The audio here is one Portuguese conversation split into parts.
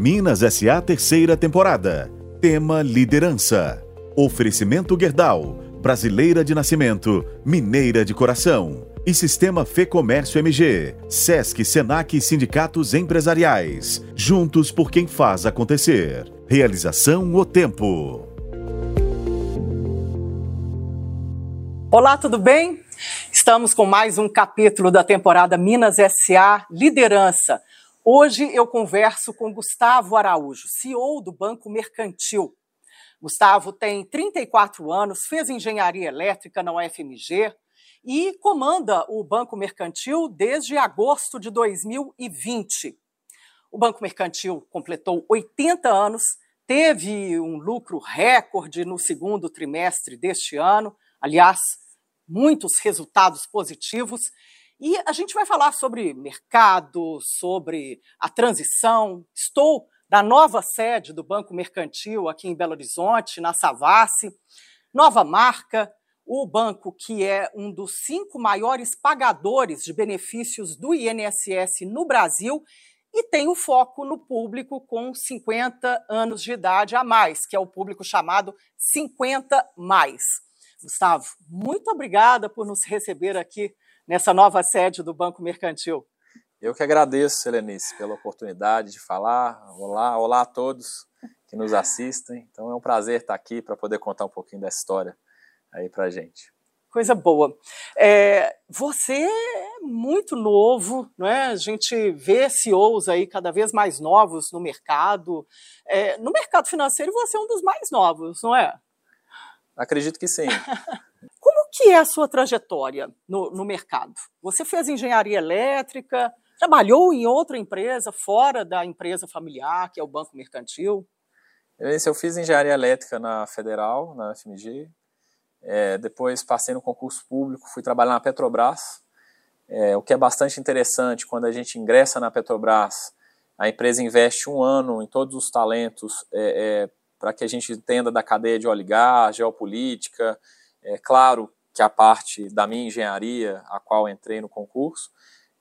Minas SA terceira temporada. Tema Liderança. Oferecimento Gerdau. Brasileira de nascimento, mineira de coração. E Sistema Fê Comércio MG. Sesc, Senac e Sindicatos Empresariais. Juntos por quem faz acontecer. Realização O Tempo. Olá, tudo bem? Estamos com mais um capítulo da temporada Minas SA Liderança. Hoje eu converso com Gustavo Araújo, CEO do Banco Mercantil. Gustavo tem 34 anos, fez engenharia elétrica na UFMG e comanda o Banco Mercantil desde agosto de 2020. O Banco Mercantil completou 80 anos, teve um lucro recorde no segundo trimestre deste ano, aliás, muitos resultados positivos e a gente vai falar sobre mercado, sobre a transição. Estou na nova sede do Banco Mercantil aqui em Belo Horizonte, na Savassi. Nova marca, o banco que é um dos cinco maiores pagadores de benefícios do INSS no Brasil e tem o foco no público com 50 anos de idade a mais, que é o público chamado 50 mais. Gustavo, muito obrigada por nos receber aqui nessa nova sede do Banco Mercantil. Eu que agradeço, Selenice, pela oportunidade de falar. Olá, olá a todos que nos assistem. Então é um prazer estar aqui para poder contar um pouquinho dessa história aí para gente. Coisa boa. É, você é muito novo, não é? A gente vê CEOs aí cada vez mais novos no mercado. É, no mercado financeiro você é um dos mais novos, não é? Acredito que sim. Que é a sua trajetória no, no mercado? Você fez engenharia elétrica, trabalhou em outra empresa fora da empresa familiar, que é o Banco Mercantil? Eu fiz engenharia elétrica na Federal, na FMG. É, depois passei no concurso público, fui trabalhar na Petrobras. É, o que é bastante interessante, quando a gente ingressa na Petrobras, a empresa investe um ano em todos os talentos é, é para que a gente entenda da cadeia de óleo e gás, geopolítica. É claro que a parte da minha engenharia, a qual entrei no concurso,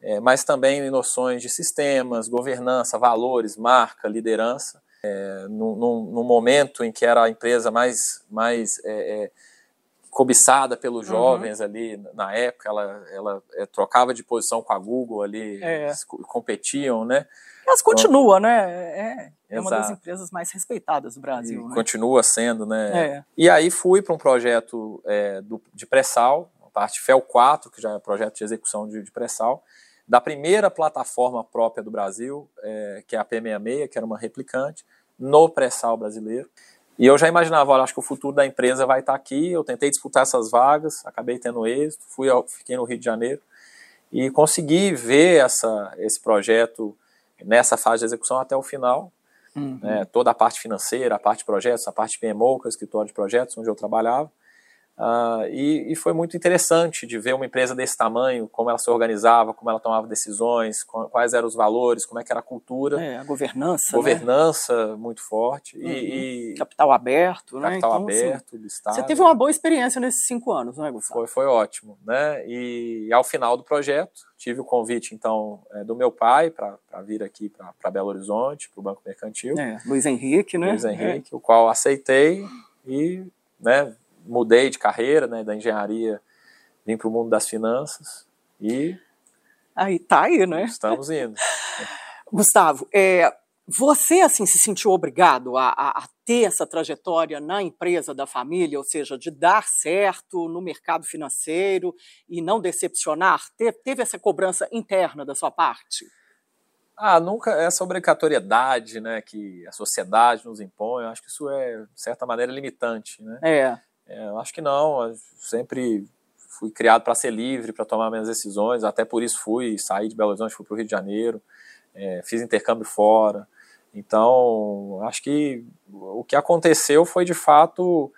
é, mas também em noções de sistemas, governança, valores, marca, liderança. É, momento em que era a empresa mais, mais é, é cobiçada pelos uhum. jovens uhum. ali na época, ela, ela é, trocava de posição com a Google ali, é. competiam, né? Mas continua, né? É, é uma das empresas mais respeitadas do Brasil. Né? Continua sendo, né? É. E aí fui para um projeto é, do, de pré-sal, a parte FEL 4, que já é projeto de execução de, de pré-sal, da primeira plataforma própria do Brasil, é, que é a P66, que era uma replicante, no pré-sal brasileiro. E eu já imaginava, olha, acho que o futuro da empresa vai estar aqui. Eu tentei disputar essas vagas, acabei tendo êxito, fui ao, fiquei no Rio de Janeiro e consegui ver essa, esse projeto nessa fase de execução até o final. Uhum. Né, toda a parte financeira, a parte de projetos, a parte PMO, que é o escritório de projetos, onde eu trabalhava. Uh, e, e, foi muito interessante de ver uma empresa desse tamanho, como ela se organizava, como ela tomava decisões, quais eram os valores, como é que era a cultura. É, a governança. Governança né? muito forte. Uhum. E, e, Capital aberto, né? Capital então, aberto assim, do Estado. Você teve uma boa experiência nesses cinco anos, não é, Gustavo? Foi, foi ótimo. Né? E ao final do projeto, tive o convite, então, é, do meu pai para vir aqui para Belo Horizonte, para o Banco Mercantil. É, Luiz Henrique, né? Luiz Henrique, é. o qual aceitei e né, mudei de carreira, né, da engenharia, vim para o mundo das finanças e aí tá aí, né? Estamos indo. Gustavo, é, você assim se sentiu obrigado a, a, a, ter essa trajetória na empresa da família, ou seja, de dar certo no mercado financeiro e não decepcionar? Te, teve essa cobrança interna da sua parte? Ah, nunca essa obrigatoriedade, né, que a sociedade nos impõe. Eu acho que isso é de certa maneira limitante, né? É. É, eu acho que não. Sempre fui criado para ser livre, para tomar minhas decisões. Até por isso fui, saí de Belo Horizonte, fui para o Rio de Janeiro, é, fiz intercâmbio fora. Então, acho que o que aconteceu foi de fato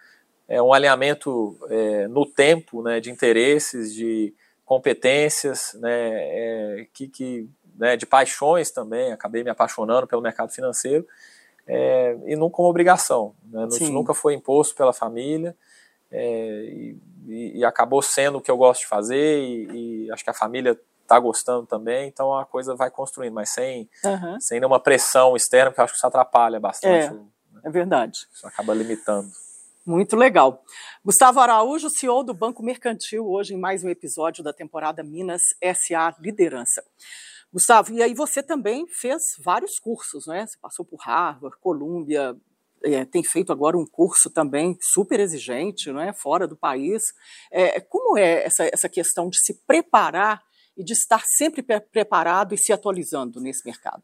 é, um alinhamento é, no tempo, né, de interesses, de competências, né, é, que, que né, de paixões também. Acabei me apaixonando pelo mercado financeiro é, e não como obrigação. Né, nunca foi imposto pela família é, e, e, acabou sendo o que eu gosto de fazer e, e, acho que a família está gostando também, então a coisa vai construindo, mas sem, uhum. sem nenhuma pressão externa, porque eu acho que isso atrapalha bastante. É, né? é verdade. Isso acaba limitando. Muito legal. Gustavo Araújo, CEO do Banco Mercantil, hoje em mais um episódio da temporada Minas SA Liderança. Gustavo, e aí você também fez vários cursos, né? Você passou por Harvard, Columbia, é, tem feito agora um curso também super exigente, não é? fora do país. É, como é essa, essa questão de se preparar e de estar sempre pre preparado e se atualizando nesse mercado?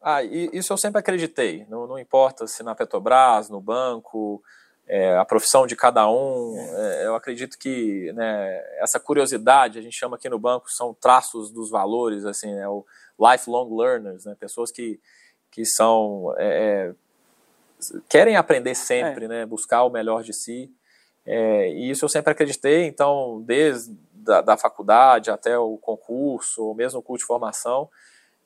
Ah, isso eu sempre acreditei. Não, não importa se na Petrobras, no banco, é, a profissão de cada um. É, eu acredito que né, essa curiosidade, a gente chama aqui no banco, são traços dos valores, assim, né, o lifelong learners, né, pessoas que, que são é, é querem aprender sempre, é. né, buscar o melhor de si. É, e isso eu sempre acreditei, então, desde da, da faculdade até o concurso, ou mesmo o curso de formação,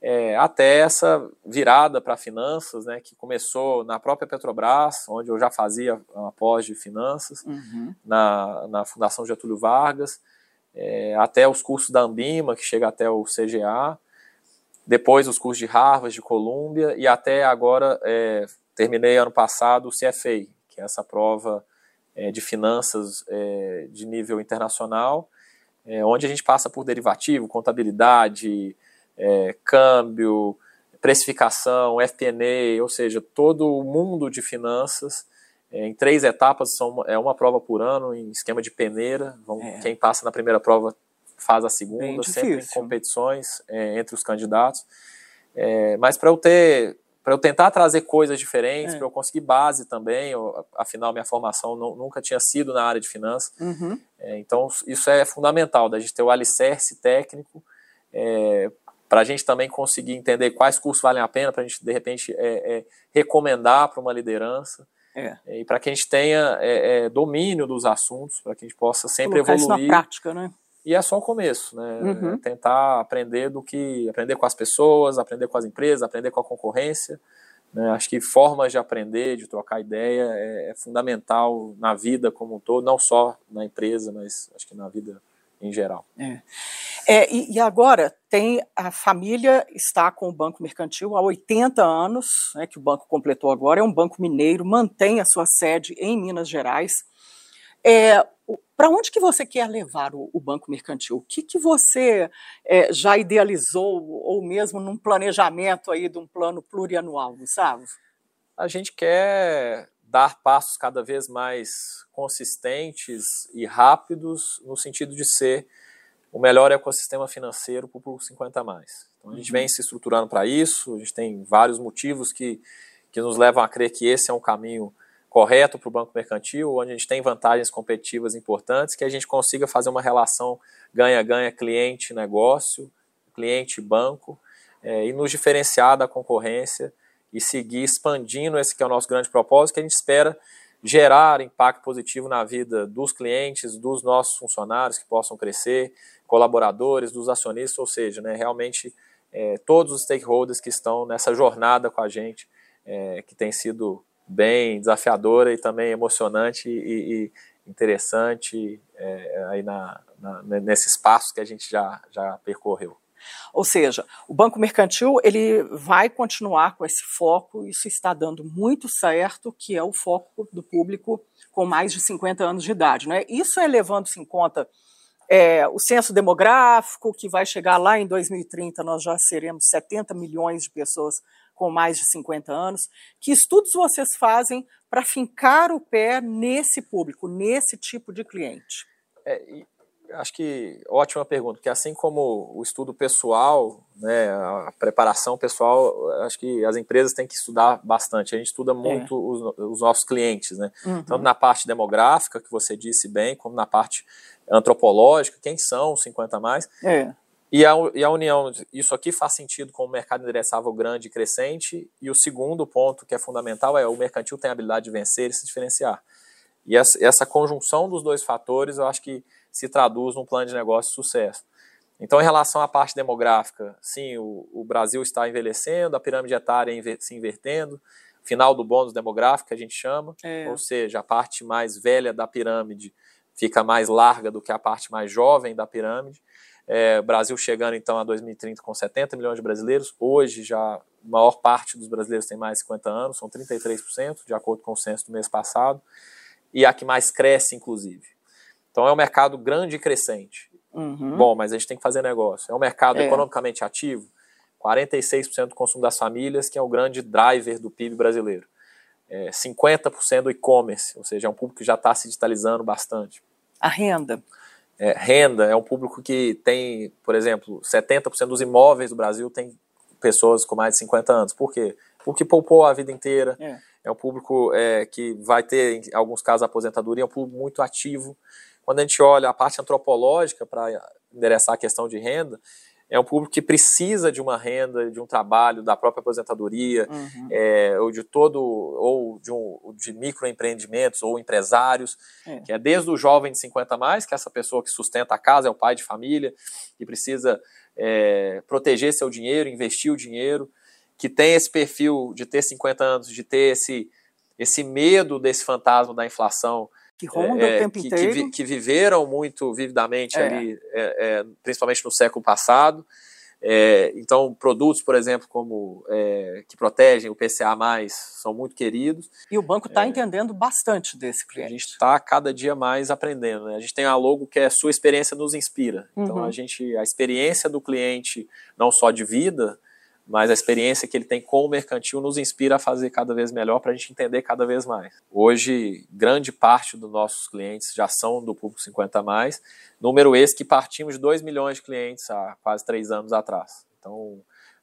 é, até essa virada para finanças, né, que começou na própria Petrobras, onde eu já fazia uma pós de finanças, uhum. na, na Fundação Getúlio Vargas, é, até os cursos da Ambima, que chega até o CGA, depois os cursos de Harvard, de Columbia, e até agora é, terminei ano passado o CFA, que é essa prova é, de finanças é, de nível internacional, é, onde a gente passa por derivativo, contabilidade, é, câmbio, precificação, FP&A, ou seja, todo o mundo de finanças é, em três etapas, são, é uma prova por ano em esquema de peneira. Vão. Quem passa na primeira prova faz a segunda, sempre em competições entre os candidatos. Mas para eu ter, para eu tentar trazer coisas diferentes, é. para eu conseguir base também, eu, afinal minha formação não, nunca tinha sido na área de finanças. Uhum. É, então isso é fundamental, da gente ter o alicerce técnico é, para a gente também conseguir entender quais cursos valem a pena, para a gente, de repente, é, é, recomendar para uma liderança. É. e para que a gente tenha domínio dos assuntos, para que a gente possa sempre Colocar evoluir. Isso na prática, né? E é só o começo, né? Uhum. tentar aprender do que. aprender com as pessoas, aprender com as empresas, aprender com a concorrência. Né? Acho que formas de aprender, de trocar ideia, é, fundamental na vida como um todo, não só na empresa, mas acho que na vida em geral. É. É, e, e, agora tem a família está com o Banco Mercantil há 80 anos, né, que o banco completou agora, é um banco mineiro, mantém a sua sede em Minas Gerais. É, Para onde que você quer levar o, o Banco Mercantil? O que, que você é, já idealizou, ou mesmo num planejamento aí de um plano plurianual, Gustavo? A gente quer dar passos cada vez mais consistentes e rápidos no sentido de ser o melhor ecossistema financeiro para o público 50 mais. Então a gente vem se estruturando para isso, a gente tem vários motivos que, que nos levam a crer que esse é um caminho correto para o banco mercantil, onde a gente tem vantagens competitivas importantes, que a gente consiga fazer uma relação ganha-ganha cliente-negócio, cliente-banco, é, e nos diferenciar da concorrência e seguir expandindo esse que é o nosso grande propósito, que a gente espera gerar impacto positivo na vida dos clientes, dos nossos funcionários que possam crescer, colaboradores, dos acionistas, ou seja, né, realmente é, todos os stakeholders que estão nessa jornada com a gente, é, que tem sido bem desafiadora e também emocionante e, e interessante é, aí na, na, nesse espaço que a gente já, já percorreu. Ou seja, o Banco Mercantil ele vai continuar com esse foco, isso está dando muito certo, que é o foco do público com mais de 50 anos de idade. Né? Isso é levando-se em conta é, o censo demográfico, que vai chegar lá em 2030, nós já seremos 70 milhões de pessoas com mais de 50 anos. Que estudos vocês fazem para fincar o pé nesse público, nesse tipo de cliente? É, acho que ótima pergunta, porque assim como o estudo pessoal, né, a preparação pessoal, acho que as empresas têm que estudar bastante. A gente estuda é. muito é. os, os, nossos clientes, né? Uhum. Tanto na parte demográfica, que você disse bem, como na parte antropológica, quem são os 50 mais. É. E a, e a união, isso aqui faz sentido com o mercado endereçável grande e crescente. E o segundo ponto que é fundamental é o mercantil tem a habilidade de vencer e se diferenciar. E essa, essa conjunção dos dois fatores, eu acho que se traduz num plano de negócio de sucesso. Então, em relação à parte demográfica, sim, o, o Brasil está envelhecendo, a pirâmide etária se invertendo, final do bônus demográfico, que a gente chama, é. ou seja, a parte mais velha da pirâmide fica mais larga do que a parte mais jovem da pirâmide. É, Brasil chegando então a 2030 com 70 milhões de brasileiros. Hoje já a maior parte dos brasileiros tem mais de 50 anos, são 33%, de acordo com o censo do mês passado, e a que mais cresce, inclusive. Então é um mercado grande e crescente. Uhum. Bom, mas a gente tem que fazer negócio. É um mercado é. economicamente ativo, 46% do consumo das famílias, que é o grande driver do PIB brasileiro. É, 50% do e-commerce, ou seja, é um público que já está se digitalizando bastante. A renda? É, renda é um público que tem, por exemplo, 70% dos imóveis do Brasil tem pessoas com mais de 50 anos. Por quê? Porque poupou a vida inteira. É, é um público é, que vai ter, em alguns casos, aposentadoria, é um público muito ativo. Quando a gente olha a parte antropológica para endereçar a questão de renda, é um público que precisa de uma renda, de um trabalho, da própria aposentadoria, uhum. é, ou de todo, ou de, um, de microempreendimentos, ou empresários, é. que é desde o jovem de 50 a mais, que é essa pessoa que sustenta a casa, é o pai de família, que precisa é, proteger seu dinheiro, investir o dinheiro, que tem esse perfil de ter 50 anos, de ter esse, esse medo desse fantasma da inflação, que ronda é, o tempo que, inteiro. Que, que, viveram muito vividamente é. ali, é, é principalmente no século passado. É, então, produtos, por exemplo, como é, que protegem o PCA+, são muito queridos. E o banco está entendendo bastante desse cliente. A gente está cada dia mais aprendendo. Né? A gente tem a logo que é sua experiência nos inspira. Então, uhum. a gente, a experiência do cliente, não só de vida, mas a experiência que ele tem com o mercantil nos inspira a fazer cada vez melhor para a gente entender cada vez mais. Hoje, grande parte dos nossos clientes já são do público 50 mais, número esse que partimos de 2 milhões de clientes há quase três anos atrás. Então,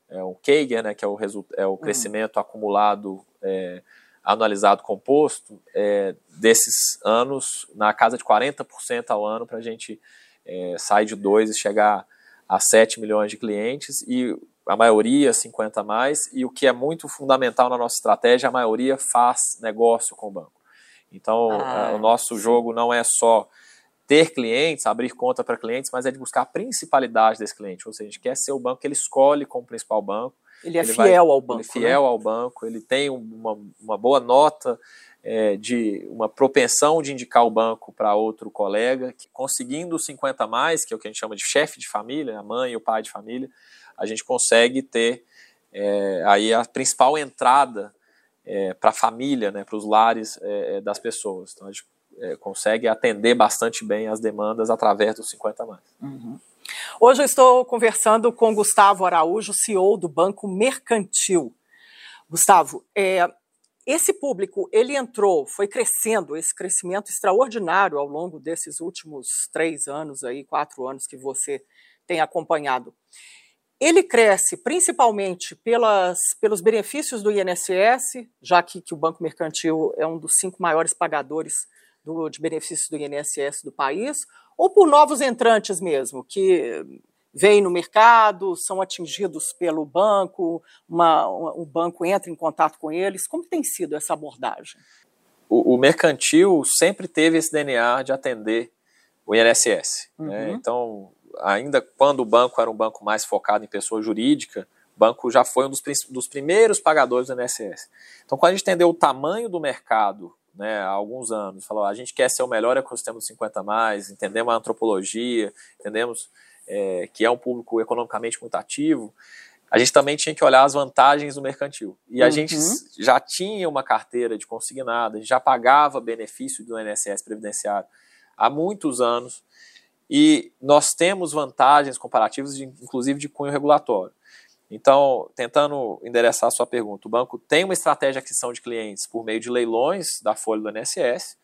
é o CAGR, né, que é o, é o uhum. crescimento uhum. acumulado é, anualizado composto, é, desses anos, na casa de 40% ao ano, para a gente é, sair de 2 e chegar a 7 milhões de clientes e a maioria 50 a mais, e o que é muito fundamental na nossa estratégia, a maioria faz negócio com o banco. Então, ah, o nosso sim. jogo não é só ter clientes, abrir conta para clientes, mas é de buscar a principalidade desse cliente. Ou seja, a gente quer ser o banco que ele escolhe como principal banco. Ele é ele fiel vai, ao banco. Ele é fiel né? ao banco, ele tem uma, uma boa nota é, de uma propensão de indicar o banco para outro colega, que, conseguindo 50 mais, que é o que a gente chama de chefe de família, a mãe e o pai de família, a gente consegue ter é, aí a principal entrada é, para a família, né, para os lares é, é, das pessoas. Então a gente é, consegue atender bastante bem as demandas através dos 50 mais. Uhum. Hoje eu estou conversando com Gustavo Araújo, CEO do Banco Mercantil. Gustavo, é, esse público ele entrou, foi crescendo, esse crescimento extraordinário ao longo desses últimos três anos aí, quatro anos que você tem acompanhado. Ele cresce principalmente pelas, pelos benefícios do INSS, já que, que, o Banco Mercantil é um dos cinco maiores pagadores do, de benefícios do INSS do país, ou por novos entrantes mesmo, que vêm no mercado, são atingidos pelo banco, uma, o banco entra em contato com eles. Como tem sido essa abordagem? O, o mercantil sempre teve esse DNA de atender o INSS. Né? Uhum. Né? Então, ainda quando o banco era um banco mais focado em pessoa jurídica, o banco já foi um dos, dos primeiros pagadores do INSS. Então, quando a gente entendeu o tamanho do mercado né, há alguns anos, falou, a gente quer ser o melhor ecossistema dos 50 mais, entendemos a antropologia, entendemos é, que é um público economicamente muito ativo, a gente também tinha que olhar as vantagens do mercantil. E a uhum. gente já tinha uma carteira de consignado, a gente já pagava benefício do INSS previdenciário há muitos anos. E nós temos vantagens comparativas, de, inclusive de cunho regulatório. Então, tentando endereçar a sua pergunta, o banco tem uma estratégia de aquisição de clientes por meio de leilões da folha do INSS,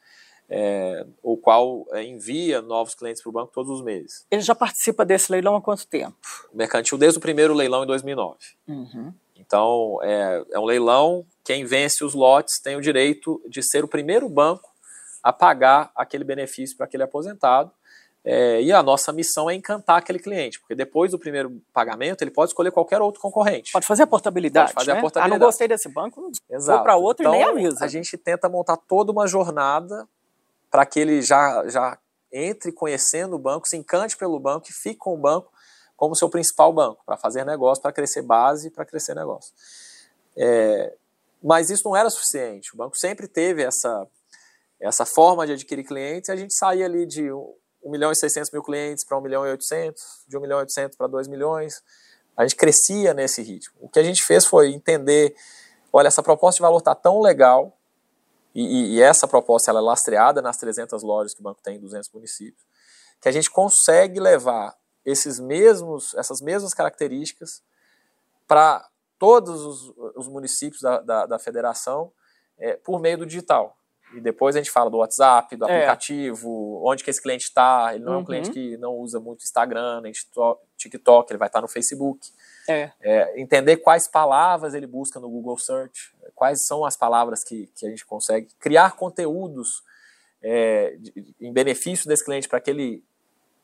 é, o qual é, envia novos clientes para o banco todos os meses. Ele já participa desse leilão há quanto tempo? O mercantil desde o primeiro leilão em 2009. Uhum. Então, é, é um leilão, quem vence os lotes tem o direito de ser o primeiro banco a pagar aquele benefício para aquele aposentado, é, e a nossa missão é encantar aquele cliente, porque depois do primeiro pagamento ele pode escolher qualquer outro concorrente. Pode fazer a portabilidade. Pode fazer né? a portabilidade. Ah, não gostei desse banco, Exato. vou para outro então, e nem avisa. A gente tenta montar toda uma jornada para que ele já, já entre conhecendo o banco, se encante pelo banco e fique com o banco como seu principal banco, para fazer negócio, para crescer base e para crescer negócio. É, mas isso não era suficiente. O banco sempre teve essa, essa forma de adquirir clientes e a gente saía ali de 1 milhão e 600 mil clientes para 1 milhão e 800, de 1 milhão e 800 para 2 milhões. A gente crescia nesse ritmo. O que a gente fez foi entender, olha, essa proposta de valor está tão legal, e, e, essa proposta ela é lastreada nas 300 lojas que o banco tem em 200 municípios, que a gente consegue levar esses mesmos, essas mesmas características para todos os, os municípios da, da, da federação é, por meio do digital. E depois a gente fala do WhatsApp, do é. aplicativo, onde que esse cliente está. Ele não uhum. é um uhum. cliente que não usa muito Instagram, nem TikTok, ele vai estar no Facebook. É. É, entender quais palavras ele busca no Google Search, quais são as palavras que, que a gente consegue criar conteúdos é, de, em benefício desse cliente para que ele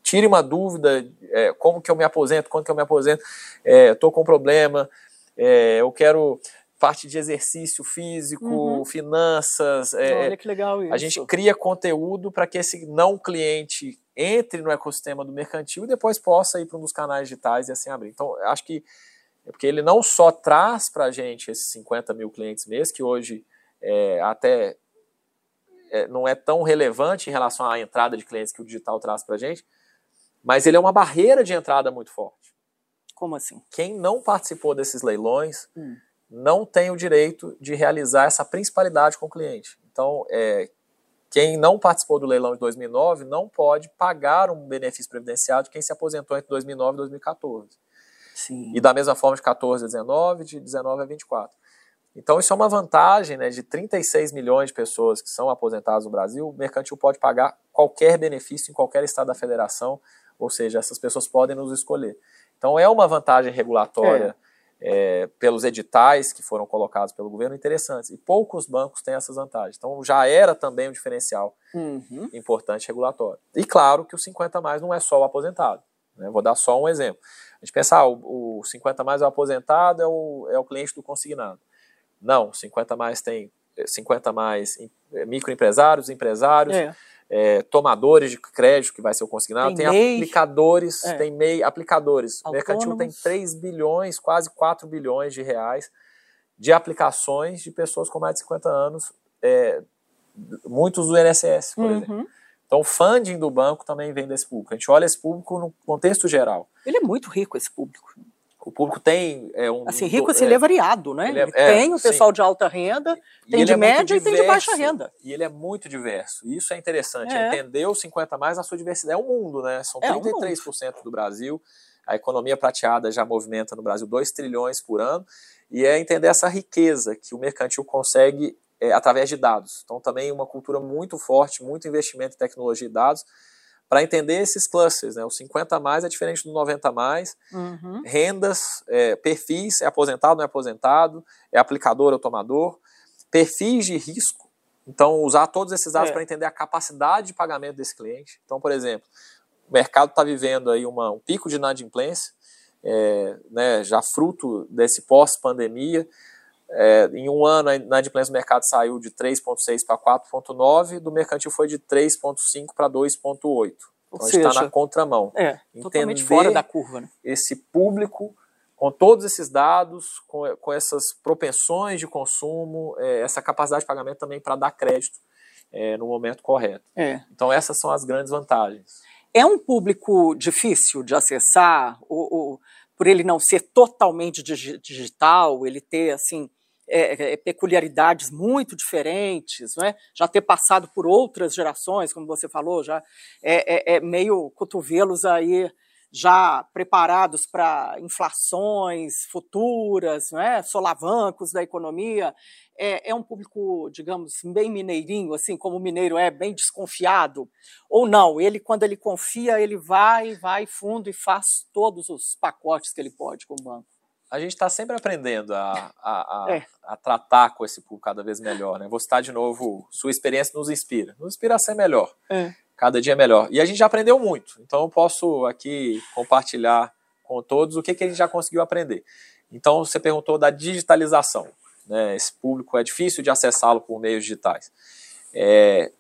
tire uma dúvida, é, como que eu me aposento, quando que eu me aposento, estou com um problema, eu quero parte de exercício físico, uhum. finanças. É, Olha que legal isso. A gente cria conteúdo para que esse não cliente entre no ecossistema do mercantil e depois possa ir para um dos canais digitais e assim abrir. Então, acho que é porque ele não só traz para a gente esses 50 mil clientes mês, que hoje é, até é, não é tão relevante em relação à entrada de clientes que o digital traz para a gente, mas ele é uma barreira de entrada muito forte. Como assim? Quem não participou desses leilões hum. Não tem o direito de realizar essa principalidade com o cliente. Então, é, quem não participou do leilão de 2009 não pode pagar um benefício previdenciário de quem se aposentou entre 2009 e 2014. Sim. E da mesma forma de 14 a 19, de 19 a 24. Então isso é uma vantagem, né, de 36 milhões de pessoas que são aposentadas no Brasil, o mercantil pode pagar qualquer benefício em qualquer estado da federação, ou seja, essas pessoas podem nos escolher. Então é uma vantagem regulatória é é, pelos editais que foram colocados pelo governo interessantes. E poucos bancos têm essas vantagens. Então já era também um diferencial uhum. importante regulatório. E claro que o 50 mais não é só o aposentado. Né? Vou dar só um exemplo. A gente pensa, ah, o, o 50 mais é o aposentado, é o, é o cliente do consignado. Não, 50 mais tem 50 mais microempresários, empresários. É é, tomadores de crédito, que vai ser o consignado, tem, tem aplicadores, é. tem MEI, aplicadores. O mercantil tem 3 bilhões, quase 4 bilhões de reais de aplicações de pessoas com mais de 50 anos, é, muitos do INSS, por uhum. exemplo. Então, o funding do banco também vem desse público. A gente olha esse público no contexto geral. Ele é muito rico, esse público o público tem é, um. Assim, rico assim, é, ele é variado, né? Ele, é, tem o pessoal sim. de alta renda, tem de é média e tem de baixa renda. E ele é muito diverso. E isso é interessante. É. Entender o 50 mais na sua diversidade. É o mundo, né? São 33% é do Brasil. A economia prateada já movimenta no Brasil 2 trilhões por ano. E é entender essa riqueza que o mercantil consegue é, através de dados. Então, também uma cultura muito forte, muito investimento em tecnologia e dados para entender esses clusters. Né? O 50 mais é diferente do 90 mais. Uhum. Rendas, é, perfis, é aposentado, não é aposentado, é aplicador ou tomador. Perfis de risco. Então, usar todos esses dados é. para entender a capacidade de pagamento desse cliente. Então, por exemplo, o mercado está vivendo aí uma, um pico de inadimplência, é, né, já fruto desse pós-pandemia. É, em um ano, a inadimplência do mercado saiu de 3,6 para 4,9, do mercantil foi de 3,5 para 2,8. Então, está na contramão. É, Entender totalmente fora da curva. Né? Esse público, com todos esses dados, com, com essas propensões de consumo, é, essa capacidade de pagamento também para dar crédito é, no momento correto. É. Então, essas são as grandes vantagens. É um público difícil de acessar, ou, ou por ele não ser totalmente digital, ele ter assim é, é, peculiaridades muito diferentes, é? já ter passado por outras gerações, como você falou, já é, é, é meio cotovelos aí já preparados para inflações futuras, é? solavancos da economia. É, é, um público, digamos, bem mineirinho, assim como o mineiro é, bem desconfiado. Ou não, ele, quando ele confia, ele vai, vai fundo e faz todos os pacotes que ele pode com o banco a gente está sempre aprendendo a, a, a, é. a, tratar com esse público cada vez melhor. Né? Vou citar de novo, sua experiência nos inspira. Nos inspira a ser melhor. É. Cada dia é melhor. E a gente já aprendeu muito. Então eu posso aqui compartilhar com todos o que, que a gente já conseguiu aprender. Então você perguntou da digitalização. Né? Esse público é difícil de acessá-lo por meios digitais. É,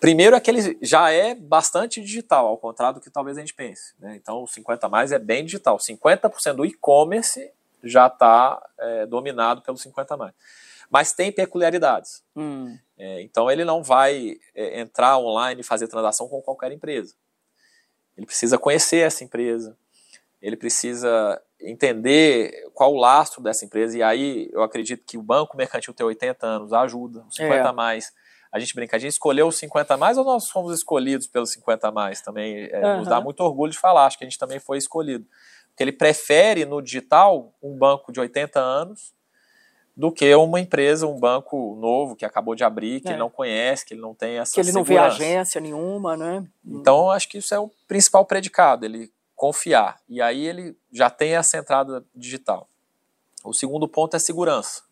Primeiro é que ele já é bastante digital, ao contrário do que talvez a gente pense. Né? Então, o 50 mais é bem digital. 50% do e-commerce já está é, dominado pelo 50 mais. Mas tem peculiaridades. Hum. É, então ele não vai é, entrar online e fazer transação com qualquer empresa. ele precisa conhecer essa empresa, ele precisa entender qual o lastro dessa empresa, e aí eu acredito que o banco mercantil ter 80 anos ajuda, os 50 é. a mais. A gente brinca, a gente escolheu os 50 a mais ou nós fomos escolhidos pelos 50 a mais? Também é, uhum. nos dá muito orgulho de falar, acho que a gente também foi escolhido. Porque ele prefere no digital um banco de 80 anos do que uma empresa, um banco novo que acabou de abrir, que é. ele não conhece, que ele não tem essa Que ele segurança. não vê agência nenhuma, né? Então, acho que isso é o principal predicado, ele confiar. E aí ele já tem essa entrada digital. O segundo ponto é segurança.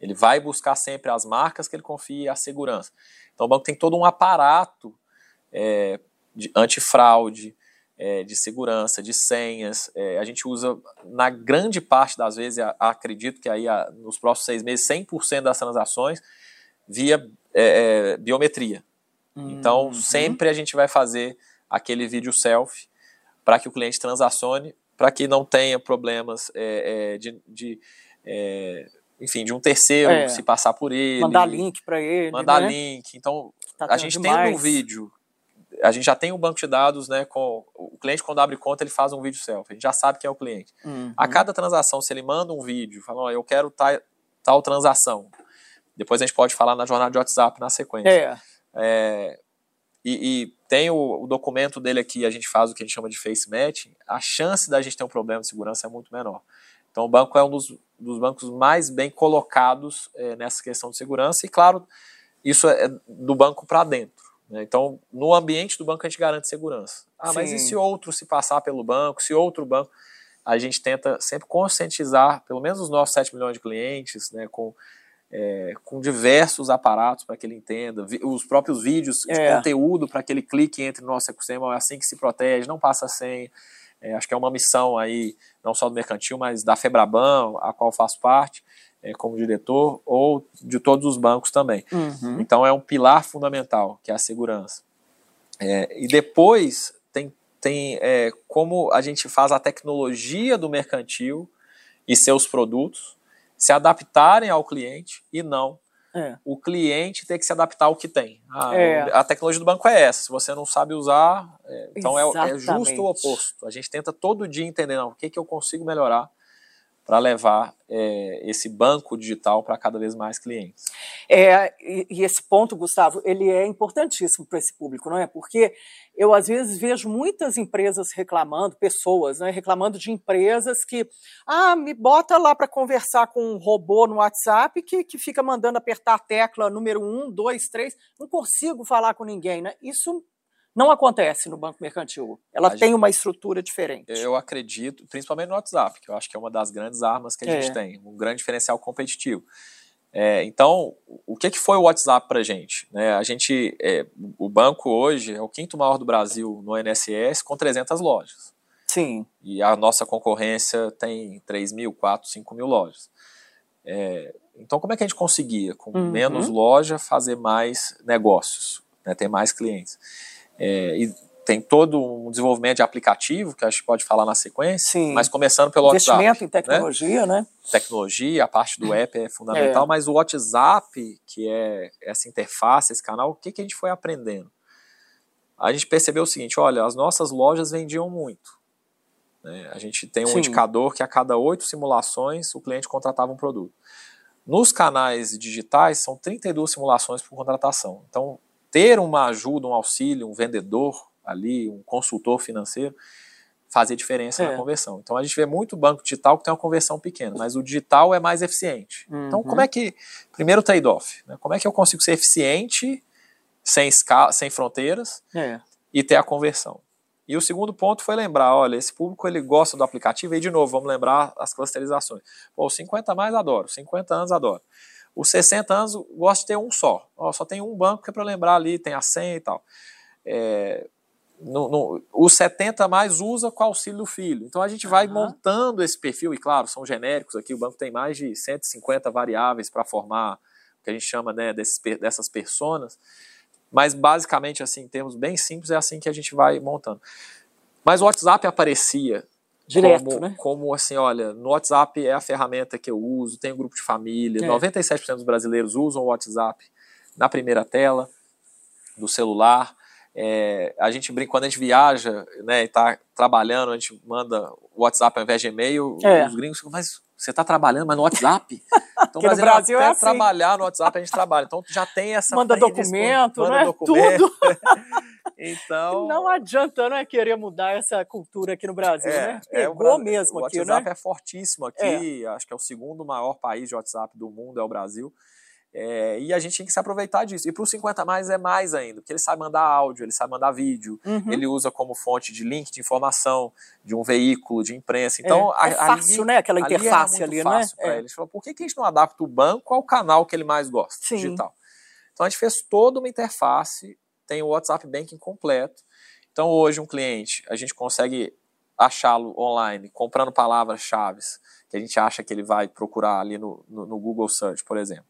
Ele vai buscar sempre as marcas que ele confia e a segurança. Então o banco tem todo um aparato é, de antifraude, é, de segurança, de senhas. É, a gente usa, na grande parte das vezes, a, a, acredito que aí a, nos próximos seis meses, 100% das transações via é, é, biometria. Então, uhum. Então sempre a gente vai fazer aquele vídeo selfie para que o cliente transacione, para que não tenha problemas é, é, de, de enfim, de um terceiro se passar por ele. Mandar link para ele. Mandar né? link. Então, tá a gente demais. tendo um vídeo, a gente já tem um banco de dados, né? Com o cliente quando abre conta ele faz um vídeo selfie. A gente já sabe quem é o cliente. Uhum. A cada transação, se ele manda um vídeo, falando, oh, eu quero tal, tal transação. Depois a gente pode falar na jornada de WhatsApp na sequência. É. é e, e, tem o, o, documento dele aqui, a gente faz o que a gente chama de face matching, a chance da gente ter um problema de segurança é muito menor. Então o banco é um dos, dos bancos mais bem colocados é, nessa questão de segurança e, claro, isso é do banco para dentro. Né? Então, no ambiente do banco a gente garante segurança. Ah, Sim. mas e se outro se passar pelo banco, se outro banco... A gente tenta sempre conscientizar, pelo menos os nossos 7 milhões de clientes, né, com é, com diversos aparatos para que ele entenda, os próprios vídeos de é. conteúdo para que ele clique entre no nosso ecossistema, é assim que se protege, não passa senha. É, acho que é uma missão aí, não só do mercantil, mas da Febraban, a qual faço parte como diretor, ou de todos os bancos também. Uhum. Então é um pilar fundamental, que é a segurança. É, e depois tem, tem é, como a gente faz a tecnologia do mercantil e seus produtos, se adaptarem ao cliente e não é. o cliente ter que se adaptar ao que tem. Ah, é. A tecnologia do banco é essa. Se você não sabe usar, é, então é, é, justo o oposto. A gente tenta todo dia entender não, o que, que eu consigo melhorar para levar é, esse banco digital para cada vez mais clientes. É, e, e, esse ponto, Gustavo, ele é importantíssimo para esse público, não é? Porque eu, às vezes, vejo muitas empresas reclamando, pessoas né, reclamando de empresas que, ah, me bota lá para conversar com um robô no WhatsApp que, que fica mandando apertar a tecla número um, dois, três, não consigo falar com ninguém, né? Isso não acontece no Banco Mercantil. Ela tem uma estrutura diferente. Eu acredito, principalmente no WhatsApp, que eu acho que é uma das grandes armas que a é. gente tem, um grande diferencial competitivo. É, então, o que, que foi o WhatsApp para a gente? Né, a gente, é, o banco hoje é o quinto maior do Brasil no NSS, com 300 lojas. Sim. E a nossa concorrência tem 3 mil, 4, 5 mil lojas. É, então, como é que a gente conseguia, com uhum. menos loja, fazer mais negócios, né, ter mais clientes? É, e tem todo um desenvolvimento de aplicativo, que a gente pode falar na sequência, Sim. mas começando pelo Investimento WhatsApp. Investimento em tecnologia, né? né? Tecnologia, a parte do app é fundamental, é. mas o WhatsApp, que é essa interface, esse canal, o que, que a gente foi aprendendo? A gente percebeu o seguinte, olha, as nossas lojas vendiam muito. Né? A gente tem um Sim. indicador que a cada oito simulações o cliente contratava um produto. Nos canais digitais, são 32 simulações por contratação. Então, ter uma ajuda, um auxílio, um vendedor ali, um consultor financeiro, fazer diferença é. na conversão. Então a gente vê muito banco digital que tem uma conversão pequena, mas o digital é mais eficiente. Uhum. Então como é que, primeiro trade-off, né? como é que eu consigo ser eficiente, sem, escala, sem fronteiras, é. e ter a conversão? E o segundo ponto foi lembrar, olha, esse público ele gosta do aplicativo, e de novo, vamos lembrar as clusterizações. Pô, 50 mais adoro, 50 anos adoro. Os 60 anos gosta de ter um só. Ó, só tem um banco que é para lembrar ali, tem a senha e tal. É, no, no, os 70 mais usa com auxílio do filho. Então a gente vai uhum. montando esse perfil, e claro, são genéricos aqui, o banco tem mais de 150 variáveis para formar o que a gente chama né, desses, dessas personas. Mas basicamente, assim, em termos bem simples, é assim que a gente vai montando. Mas o WhatsApp aparecia Direto, como, né? Como assim, olha, no WhatsApp é a ferramenta que eu uso, tenho grupo de família, é. 97% dos brasileiros usam o WhatsApp na primeira tela do celular. É, a gente brinca, quando a gente viaja né, e está trabalhando, a gente manda WhatsApp ao invés de e-mail, É. os gringos ficam, mas você está trabalhando, mas no WhatsApp? Então, no Brasil é até assim. trabalhar no WhatsApp a gente trabalha. Então já tem essa Manda documento, manda né? documento. Tudo. Então, Não adianta, não é querer mudar essa cultura aqui no Brasil, né? é, o Pegou mesmo o aqui, WhatsApp né? é fortíssimo aqui, acho que é o segundo maior país de WhatsApp do mundo, é o Brasil. É, e a gente tem que se aproveitar disso. E para o 50 mais é mais ainda, porque ele sabe mandar áudio, ele sabe mandar vídeo, Uhum. ele usa como fonte de link de informação de um veículo de imprensa. Então, é, é fácil, ali, né? Aquela ali era interface muito ali, fácil né? para É. ele. A gente falou, por que, que a gente não adapta o banco ao canal que ele mais gosta, Sim. digital? Então a gente fez toda uma interface, tem o WhatsApp Banking completo. Então hoje um cliente, a gente consegue achá-lo online, comprando palavras-chave que a gente acha que ele vai procurar ali no, no, no Google Search, por exemplo.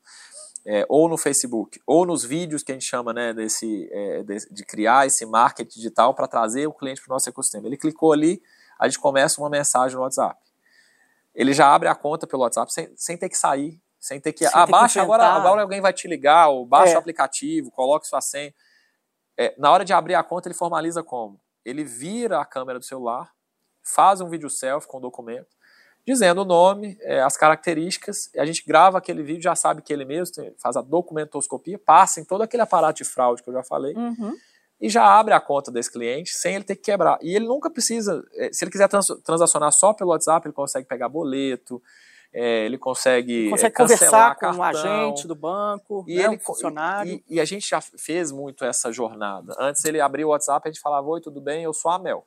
É, ou no Facebook, ou nos vídeos que a gente chama né, desse, é, de, de criar esse marketing digital para trazer o cliente para o nosso ecossistema. Ele clicou ali, a gente começa uma mensagem no WhatsApp. Ele já abre a conta pelo WhatsApp sem, sem ter que sair, sem ter que. Sem ah, ter que baixa agora, inventar. agora alguém vai te ligar, ou baixa É. o aplicativo, coloque sua senha. É, na hora de abrir a conta, ele formaliza como? Ele vira a câmera do celular, faz um vídeo selfie com o documento, dizendo o nome, é, as características, e a gente grava aquele vídeo, já sabe que ele mesmo tem- faz a documentoscopia, passa em todo aquele aparato de fraude que eu já falei, Uhum. e já abre a conta desse cliente sem ele ter que quebrar. E ele nunca precisa, eh, se ele quiser trans- transacionar só pelo WhatsApp, ele consegue pegar boleto, eh, ele consegue, eh, Consegue conversar com um cartão. agente do banco, E né, ele um funcionário. E, e a gente já fez muito essa jornada. Antes ele abria o WhatsApp, a gente falava: Oi, tudo bem? Eu sou a Mel.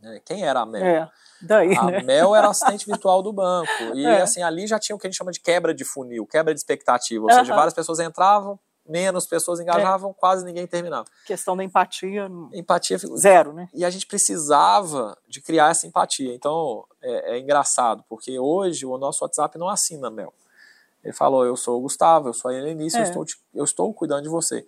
Né, Quem era a Mel? É, daí, A né? Mel era assistente virtual do banco. E É. assim, ali já tinha o que a gente chama de quebra de funil, quebra de expectativa. Ou seja. É. várias pessoas entravam, menos pessoas engajavam, quase ninguém terminava. Questão da empatia, Empatia zero, né? e a gente precisava de criar essa empatia. Então é, é engraçado, porque hoje o nosso WhatsApp não assina Mel. Ele falou: Eu sou o Gustavo, eu sou a Helenice, eu, É. estou, te- eu estou cuidando de você.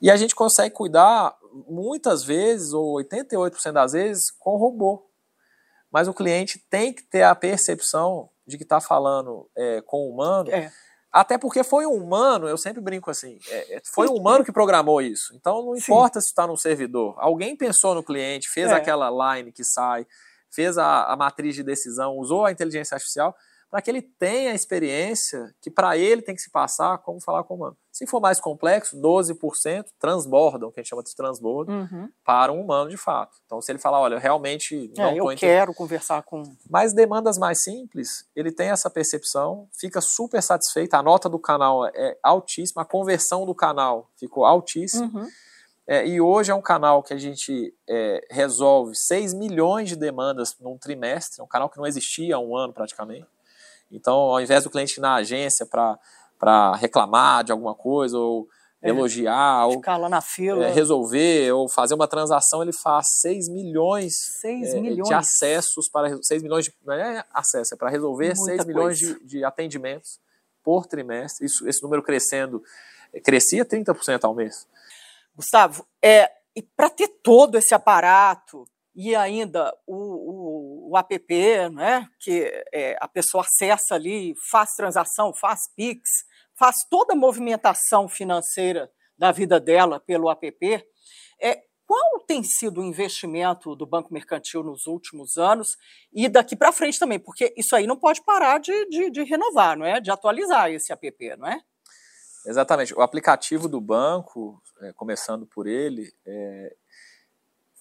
E a gente consegue cuidar muitas vezes, ou 88% das vezes, com robô. Mas o cliente tem que ter a percepção de que está falando é, com o humano, É. até porque foi um humano, eu sempre brinco assim, é, é, foi um humano que programou isso. Então não Sim. importa se está no servidor. Alguém pensou no cliente, fez É. aquela line que sai, fez a, a matriz de decisão, usou a inteligência artificial para que ele tenha a experiência que para ele tem que se passar como falar com o humano. Se for mais complexo, 12% transbordam, que a gente chama de transbordo, Uhum. para um humano de fato. Então se ele falar, olha, eu realmente não É, eu quero conversar com. mas demandas mais simples, ele tem essa percepção, fica super satisfeito, a nota do canal é altíssima, a conversão do canal ficou altíssima. Uhum. É, e hoje é um canal que a gente é, resolve 6 milhões de demandas num trimestre, é um canal que não existia há um ano praticamente. Então, ao invés do cliente ir na agência para reclamar de alguma coisa, ou É. elogiar, ou Ficar lá na fila. é, resolver, ou fazer uma transação, ele faz 6 milhões 6 é, milhões. de acessos para 6 milhões de não é acesso, é para resolver Muita 6 milhões de, de atendimentos por trimestre. Isso, esse número crescendo, eh, crescia 30% ao mês. Gustavo, é, e para ter todo esse aparato e ainda o, o, o app, né, que é, a pessoa acessa ali, faz transação, faz Pix, faz toda a movimentação financeira da vida dela pelo app, é, qual tem sido o investimento do Banco Mercantil nos últimos anos e daqui para frente também? Porque isso aí não pode parar de, de, de renovar, não é? De atualizar esse app, não é? Exatamente. O aplicativo do banco, é, começando por ele, é,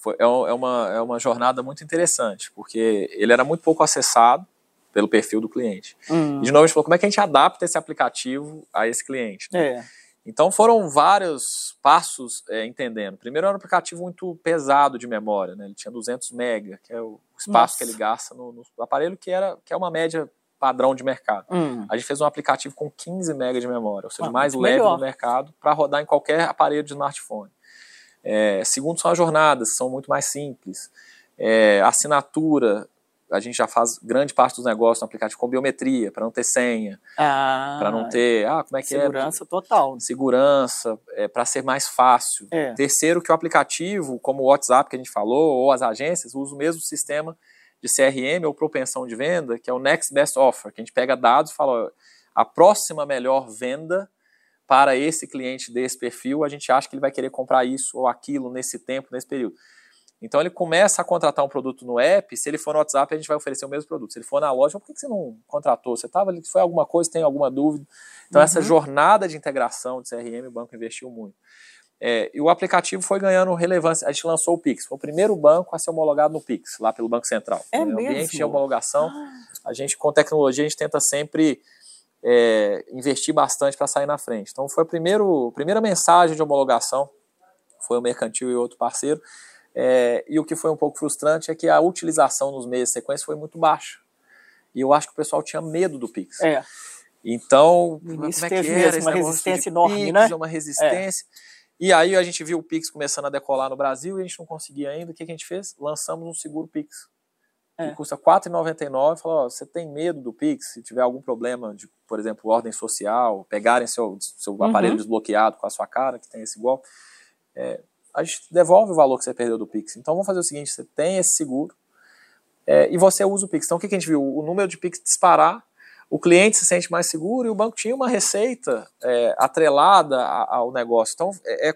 foi, é, é uma, é uma jornada muito interessante, porque ele era muito pouco acessado pelo perfil do cliente. Hum, E de novo a gente falou, como é que a gente adapta esse aplicativo a esse cliente? é. Então foram vários passos é, entendendo. Primeiro era um aplicativo muito pesado de memória, né? ele tinha 200 MB, que é o espaço Nossa. que ele gasta no, no aparelho, que, era, que é uma média padrão de mercado. Hum. A gente fez um aplicativo com 15 MB de memória, ou seja, Ah, mais leve melhor. no mercado, para rodar em qualquer aparelho de smartphone. É, segundo, são as jornadas, que são muito mais simples. É, assinatura, a gente já faz grande parte dos negócios no aplicativo com biometria, para não ter senha, Ah, para não ter. Ah, como é que é? segurança total. segurança, é, para ser mais fácil. É. Terceiro, que o aplicativo, como o WhatsApp que a gente falou, ou as agências, usam o mesmo sistema de CRM ou propensão de venda, que é o Next Best Offer, que a gente pega dados e fala, ó, a próxima melhor venda para esse cliente desse perfil, a gente acha que ele vai querer comprar isso ou aquilo nesse tempo, nesse período. Então ele começa a contratar um produto no app, se ele for no WhatsApp, a gente vai oferecer o mesmo produto. Se ele for na loja, por que você não contratou? Você estava ali, foi alguma coisa, tem alguma dúvida? Então uhum. essa jornada de integração de CRM, o banco investiu muito. É, e o aplicativo foi ganhando relevância. A gente lançou o Pix. Foi o primeiro banco a ser homologado no Pix, lá pelo Banco Central. É mesmo? O ambiente de homologação, a gente, com tecnologia, a gente tenta sempre é, investir bastante para sair na frente. Então, foi a, primeiro, primeira mensagem de homologação, foi o Mercantil e outro parceiro. É, e o que foi um pouco frustrante é que a utilização nos meses de sequência foi muito baixa. E eu acho que o pessoal tinha medo do Pix. É. Então, como é que era mesmo, uma resistência enorme, Pix, né? Uma resistência. É. E aí a gente viu o Pix começando a decolar no Brasil e a gente não conseguia ainda. O que a gente fez? Lançamos um seguro Pix. É. Que custa R$ 4,99. Falou, você tem medo do Pix? Se tiver algum problema de, por exemplo, ordem social, pegarem seu, seu uhum. aparelho desbloqueado com a sua cara, que tem esse golpe, é, a gente devolve o valor que você perdeu do Pix. Então vamos fazer o seguinte: você tem esse seguro é, e você usa o Pix. Então o que, que a gente viu? O número de Pix disparar, o cliente se sente mais seguro e o banco tinha uma receita é, atrelada ao negócio. Então é, é,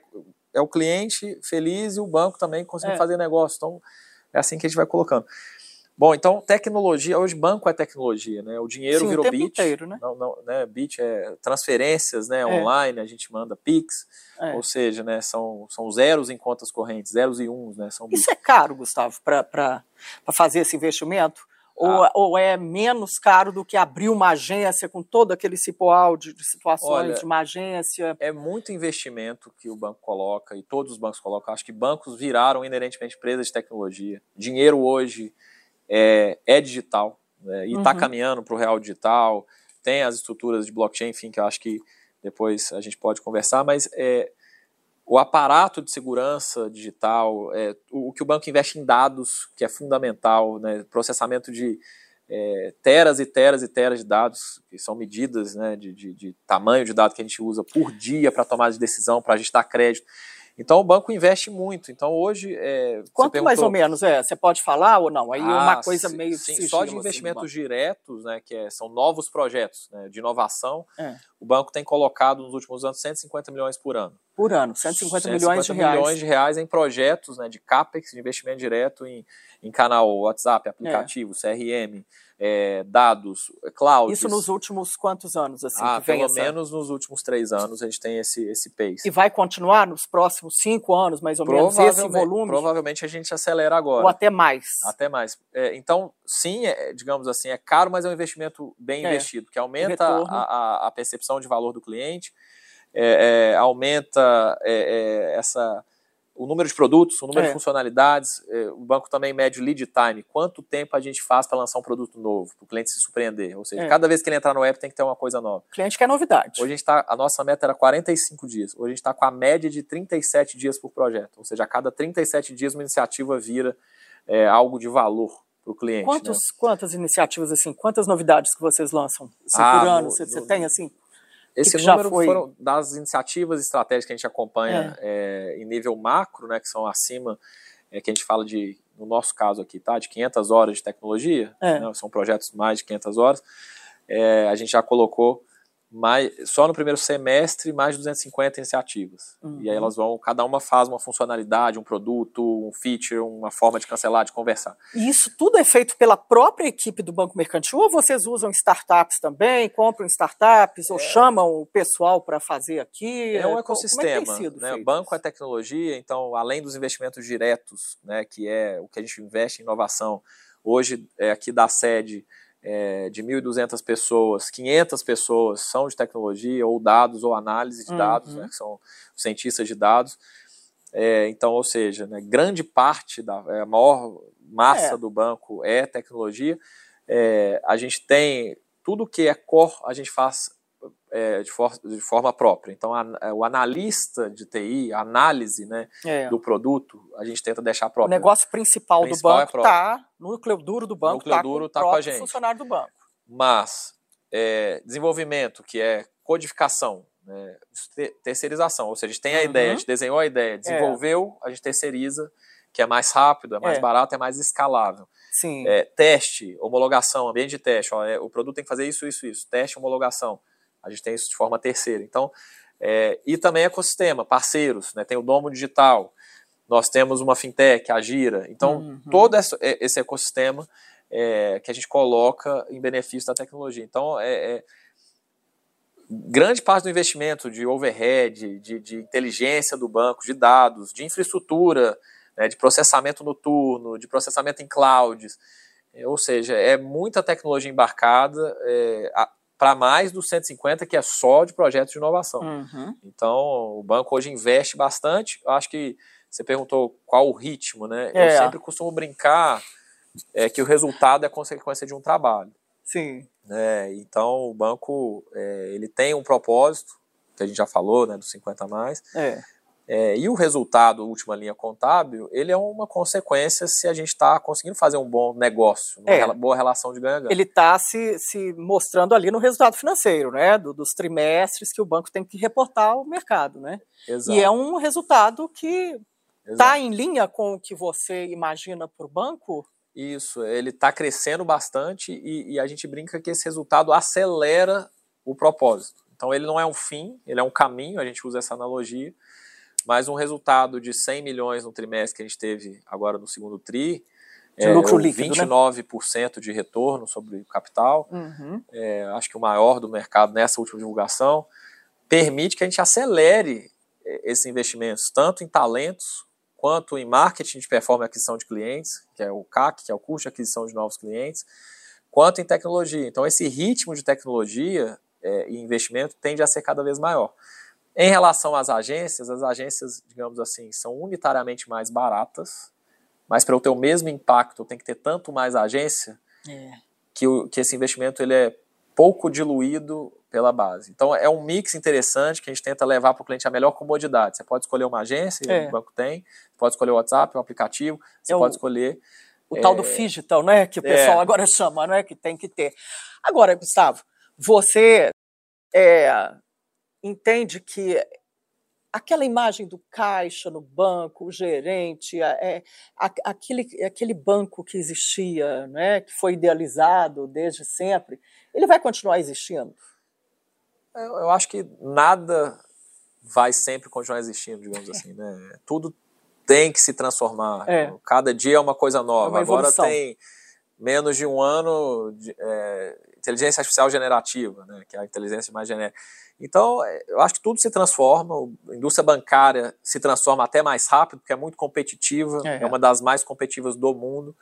é, o cliente feliz e o banco também conseguindo é. fazer negócio. Então é assim que a gente vai colocando. Bom, então tecnologia, hoje banco é tecnologia, né? O dinheiro Sim, virou o bit. Inteiro, né? Não, não, né? Bit é transferências, né? É. Online, a gente manda Pix, é. ou seja, né? São, são zeros em contas correntes, zeros e uns, né? São Isso é caro, Gustavo, para fazer esse investimento? Ou, ah. ou, é menos caro do que abrir uma agência com todo aquele cipoal de, de situações Olha, de uma agência? É muito investimento que o banco coloca, e todos os bancos colocam. Acho que bancos viraram inerentemente empresas de tecnologia. Dinheiro hoje é, é digital né, e está uhum. caminhando para o real digital, tem as estruturas de blockchain, enfim, que eu acho que depois a gente pode conversar, mas é, o aparato de segurança digital, é, o, o, que o banco investe em dados, que é fundamental, né, processamento de é, teras e teras e teras de dados, que são medidas né, de, de, de tamanho de dado que a gente usa por dia para tomar de decisão, para a gente dar crédito. Então o banco investe muito. Então hoje. É, Quanto mais ou menos é? Você pode falar ou não? Aí ah, é uma ah, coisa sim, meio. Sim, só de assim, investimentos assim, diretos, né, que é, são novos projetos né, de inovação, é. o banco tem colocado nos últimos anos 150 milhões por ano. Por ano, 150, 150 milhões de reais. milhões de reais em projetos né, de CAPEX, de investimento direto em, em canal WhatsApp, aplicativo, é. CRM é, dados, cloud. Isso nos últimos quantos anos? Assim, ah, pelo essa... menos nos últimos três anos a gente tem esse, esse pace. E vai continuar nos próximos cinco anos, mais ou menos, esse volume? Provavelmente a gente acelera agora. Ou até mais. Até mais. É, então, sim, é, digamos assim, é caro, mas é um investimento bem é. investido, que aumenta a, a, percepção de valor do cliente, é, é, aumenta essa o número de produtos, o número é. de funcionalidades, é, o banco também mede o lead time, quanto tempo a gente faz para lançar um produto novo, para o cliente se surpreender. Ou seja, é. cada vez que ele entrar no app tem que ter uma coisa nova. O cliente quer novidade. Hoje a gente tá, a nossa meta era 45 dias, hoje a gente está com a média de 37 dias por projeto. Ou seja, a cada 37 dias uma iniciativa vira é, algo de valor para o cliente. Quantos, né? Quantas iniciativas, assim, quantas novidades que vocês lançam assim, ah, por ano? No, você, no, tem assim? Esse número foi... foram das iniciativas estratégicas que a gente acompanha é. É, em nível macro, né, que são acima, é, que a gente fala de, no nosso caso aqui, tá, de 500 horas de tecnologia, é. né, são projetos mais de 500 horas, é, a gente já colocou mais, só no primeiro semestre mais de 250 iniciativas. Uhum. E aí uhum. elas vão, cada uma faz uma funcionalidade, um produto, um feature, uma forma de cancelar, de conversar. E isso tudo é feito pela própria equipe do Banco Mercantil ou vocês usam startups também, compram startups é. ou chamam o pessoal para fazer aqui? É um ecossistema. É né? O banco é tecnologia, então além dos investimentos diretos, né, que é o que a gente investe em inovação, hoje é aqui da sede é, de 1.200 pessoas, 500 pessoas são de tecnologia, ou dados, ou análise de uhum. dados, né, que são cientistas de dados. É, então, ou seja, né, grande parte da é, a maior massa é. do banco é tecnologia. É, a gente tem tudo que é core, a gente faz é, de, for, de, forma própria. Então, a, é, o analista de TI, a análise né, é. do produto, a gente tenta deixar próprio. O negócio principal, principal do é banco está, no núcleo duro do banco está com, tá com a gente. funcionário do banco. Mas, é, desenvolvimento, que é codificação, né, terceirização, ou seja, a gente tem a uhum. ideia, a gente desenhou a ideia, desenvolveu, a gente terceiriza, que é mais rápido, é mais barato, é mais escalável. Sim. teste, homologação, ambiente de teste, ó, o produto tem que fazer isso, isso, isso, teste, homologação A gente tem isso de forma terceira. Então, é, e também ecossistema, parceiros, né? Tem o Domo Digital, nós temos uma fintech, a Gira. Então, uhum. todo esse ecossistema é, que a gente coloca em benefício da tecnologia. Então, é, é grande parte do investimento de overhead, de, de, inteligência do banco, de dados, de infraestrutura, né, de processamento noturno, de processamento em clouds, é, ou seja, é muita tecnologia embarcada é, para mais dos 150 que é só de projetos de inovação. Uhum. Então, o banco hoje investe bastante. Eu acho que você perguntou qual o ritmo, né? É. Eu sempre costumo brincar é, que o resultado é consequência de um trabalho. Sim. É, então, o banco é, ele tem um propósito, que a gente já falou, né, dos 50 mais. É. É, e o resultado, última linha contábil, ele é uma consequência se a gente está conseguindo fazer um bom negócio, uma é. boa relação de ganha-ganha. Ele está se, se mostrando ali no resultado financeiro, né? Do, dos trimestres que o banco tem que reportar ao mercado, né? Exato. E é um resultado que está em linha com o que você imagina para o banco? Isso, ele está crescendo bastante e, e a gente brinca que esse resultado acelera o propósito. Então ele não é um fim, ele é um caminho, a gente usa essa analogia mas um resultado de 100 milhões no trimestre que a gente teve agora no segundo TRI, de é, lucro líquido, 29% né? de retorno sobre o capital, uhum. é, acho que o maior do mercado nessa última divulgação, permite que a gente acelere é, esses investimentos, tanto em talentos, quanto em marketing de performance e aquisição de clientes, que é o CAC, que é o custo de aquisição de novos clientes, quanto em tecnologia. Então, esse ritmo de tecnologia é, e investimento tende a ser cada vez maior. Em relação às agências, as agências, digamos assim, são unitariamente mais baratas, mas para eu ter o mesmo impacto, eu tenho que ter tanto mais agência é. que, o, que esse investimento ele é pouco diluído pela base. Então é um mix interessante que a gente tenta levar para o cliente a melhor comodidade. Você pode escolher uma agência, é. o banco tem, pode escolher o WhatsApp, o aplicativo, você é pode o, escolher. O é, tal do digital, né? Que o pessoal é. agora chama, não é? Que tem que ter. Agora, Gustavo, você é, entende que aquela imagem do caixa no banco, o gerente, é, aquele, aquele banco que existia, né, que foi idealizado desde sempre, ele vai continuar existindo? Eu acho que nada vai sempre continuar existindo, digamos assim, né? Tudo tem que se transformar. É. Cada dia é uma coisa nova. É uma Agora tem menos de um ano de, é, inteligência artificial generativa, né, que é a inteligência mais genérica. Então, é, eu acho que tudo se transforma, a indústria bancária se transforma até mais rápido, porque é muito competitiva, é, é uma das mais competitivas do mundo.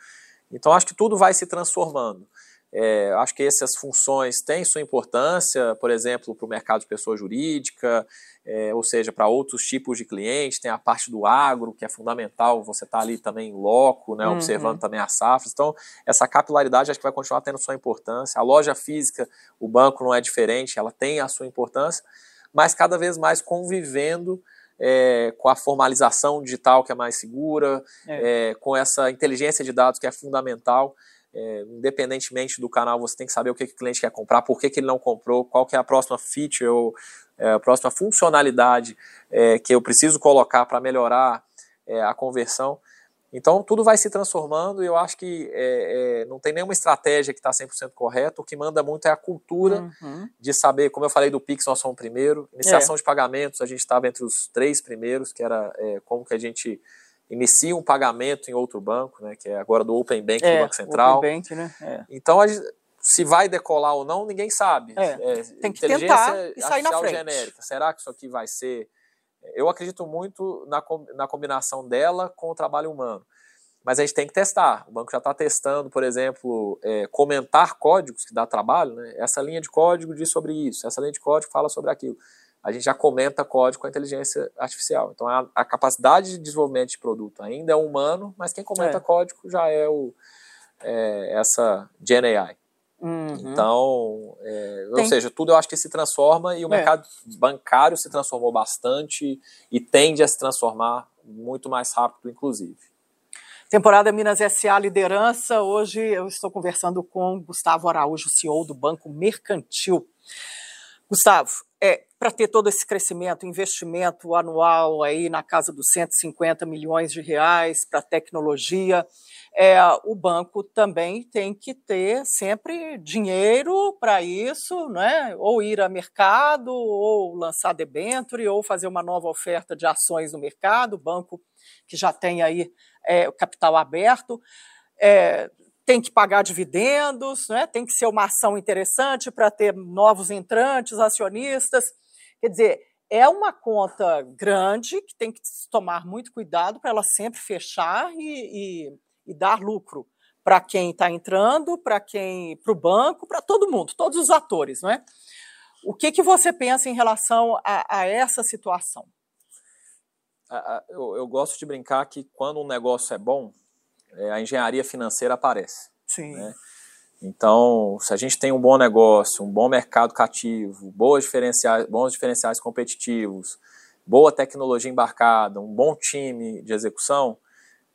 Então, acho que tudo vai se transformando. É, acho que essas funções têm sua importância, por exemplo, para o mercado de pessoa jurídica, é, ou seja, para outros tipos de clientes, tem a parte do agro, que é fundamental, você está ali também em loco, né, uhum. observando também as safras. Então, essa capilaridade acho que vai continuar tendo sua importância. A loja física, o banco não é diferente, ela tem a sua importância, mas cada vez mais convivendo é, com a formalização digital que é mais segura, é. É, com essa inteligência de dados que é fundamental. É, independentemente do canal, você tem que saber o que, que o cliente quer comprar, por que, que ele não comprou, qual que é a próxima feature ou é, a próxima funcionalidade é, que eu preciso colocar para melhorar é, a conversão. Então, tudo vai se transformando e eu acho que é, é, não tem nenhuma estratégia que está 100% correta. O que manda muito é a cultura uhum. de saber, como eu falei do Pix, nós somos o primeiro. Iniciação de pagamentos, a gente estava entre os três primeiros, que era como que a gente inicia um pagamento em outro banco, né, que é agora do Open Bank é, do Banco Central. Open Bank, né? É. Então, se vai decolar ou não, ninguém sabe. É, é, tem que tentar e sair na frente. genérica. Será que isso aqui vai ser... Eu acredito muito na, na combinação dela com o trabalho humano. Mas a gente tem que testar. O banco já está testando, por exemplo, é, comentar códigos que dá trabalho. Né? Essa linha de código diz sobre isso, essa linha de código fala sobre aquilo a gente já comenta código com a inteligência artificial. Então, a, a capacidade de desenvolvimento de produto ainda é humano, mas quem comenta é. código já é, o, é, essa GenAI. Uhum. Então, é, ou seja, tudo eu acho que se transforma e o é. mercado bancário se transformou bastante e tende a se transformar muito mais rápido, inclusive. Temporada Minas SA Liderança. Hoje eu estou conversando com Gustavo Araújo, CEO do Banco Mercantil. Gustavo, para ter todo esse crescimento, investimento anual aí na casa dos 150 milhões de reais para tecnologia, é, o banco também tem que ter sempre dinheiro para isso, né? ou ir a mercado, ou lançar debenture, ou fazer uma nova oferta de ações no mercado, o banco que já tem aí é, o capital aberto. É, tem que pagar dividendos, né? tem que ser uma ação interessante para ter novos entrantes, acionistas. Quer dizer, é uma conta grande que tem que tomar muito cuidado para ela sempre fechar e, e, e dar lucro para quem está entrando, para quem, para o banco, para todo mundo, todos os atores, não é? O que, que você pensa em relação a, a essa situação? Eu, eu gosto de brincar que quando um negócio é bom, é, a engenharia financeira aparece. Sim. Né? Então, se a gente tem um bom negócio, um bom mercado cativo, boas diferenciais, bons diferenciais competitivos, boa tecnologia embarcada, um bom time de execução,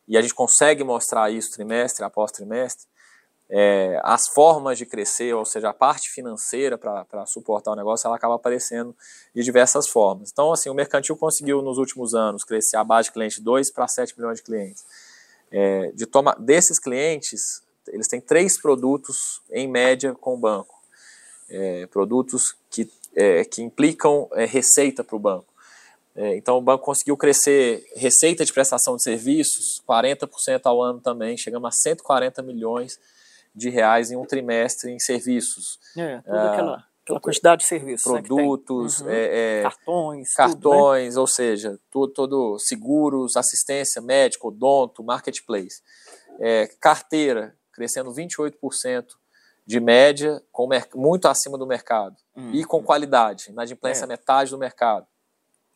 e a gente consegue mostrar isso trimestre após trimestre, é, as formas de crescer, ou seja, a parte financeira para suportar o negócio, ela acaba aparecendo de diversas formas. Então, assim, o mercantil conseguiu nos últimos anos crescer a base de clientes de 2 para 7 milhões de clientes. É, de toma, desses clientes, eles têm três produtos em média com o banco. É, produtos que, é, que implicam é, receita para o banco. É, então o banco conseguiu crescer receita de prestação de serviços 40% ao ano também, chegamos a 140 milhões de reais em um trimestre em serviços. É, toda ah, aquela, aquela quantidade de serviços. Né, produtos, né, uhum. cartões. Cartões, tudo, né? ou seja, tudo, todo seguros, assistência médica, odonto, marketplace. carteira, crescendo 28% de média, com muito acima do mercado. Hum. E com qualidade, inadimplência é. metade do mercado.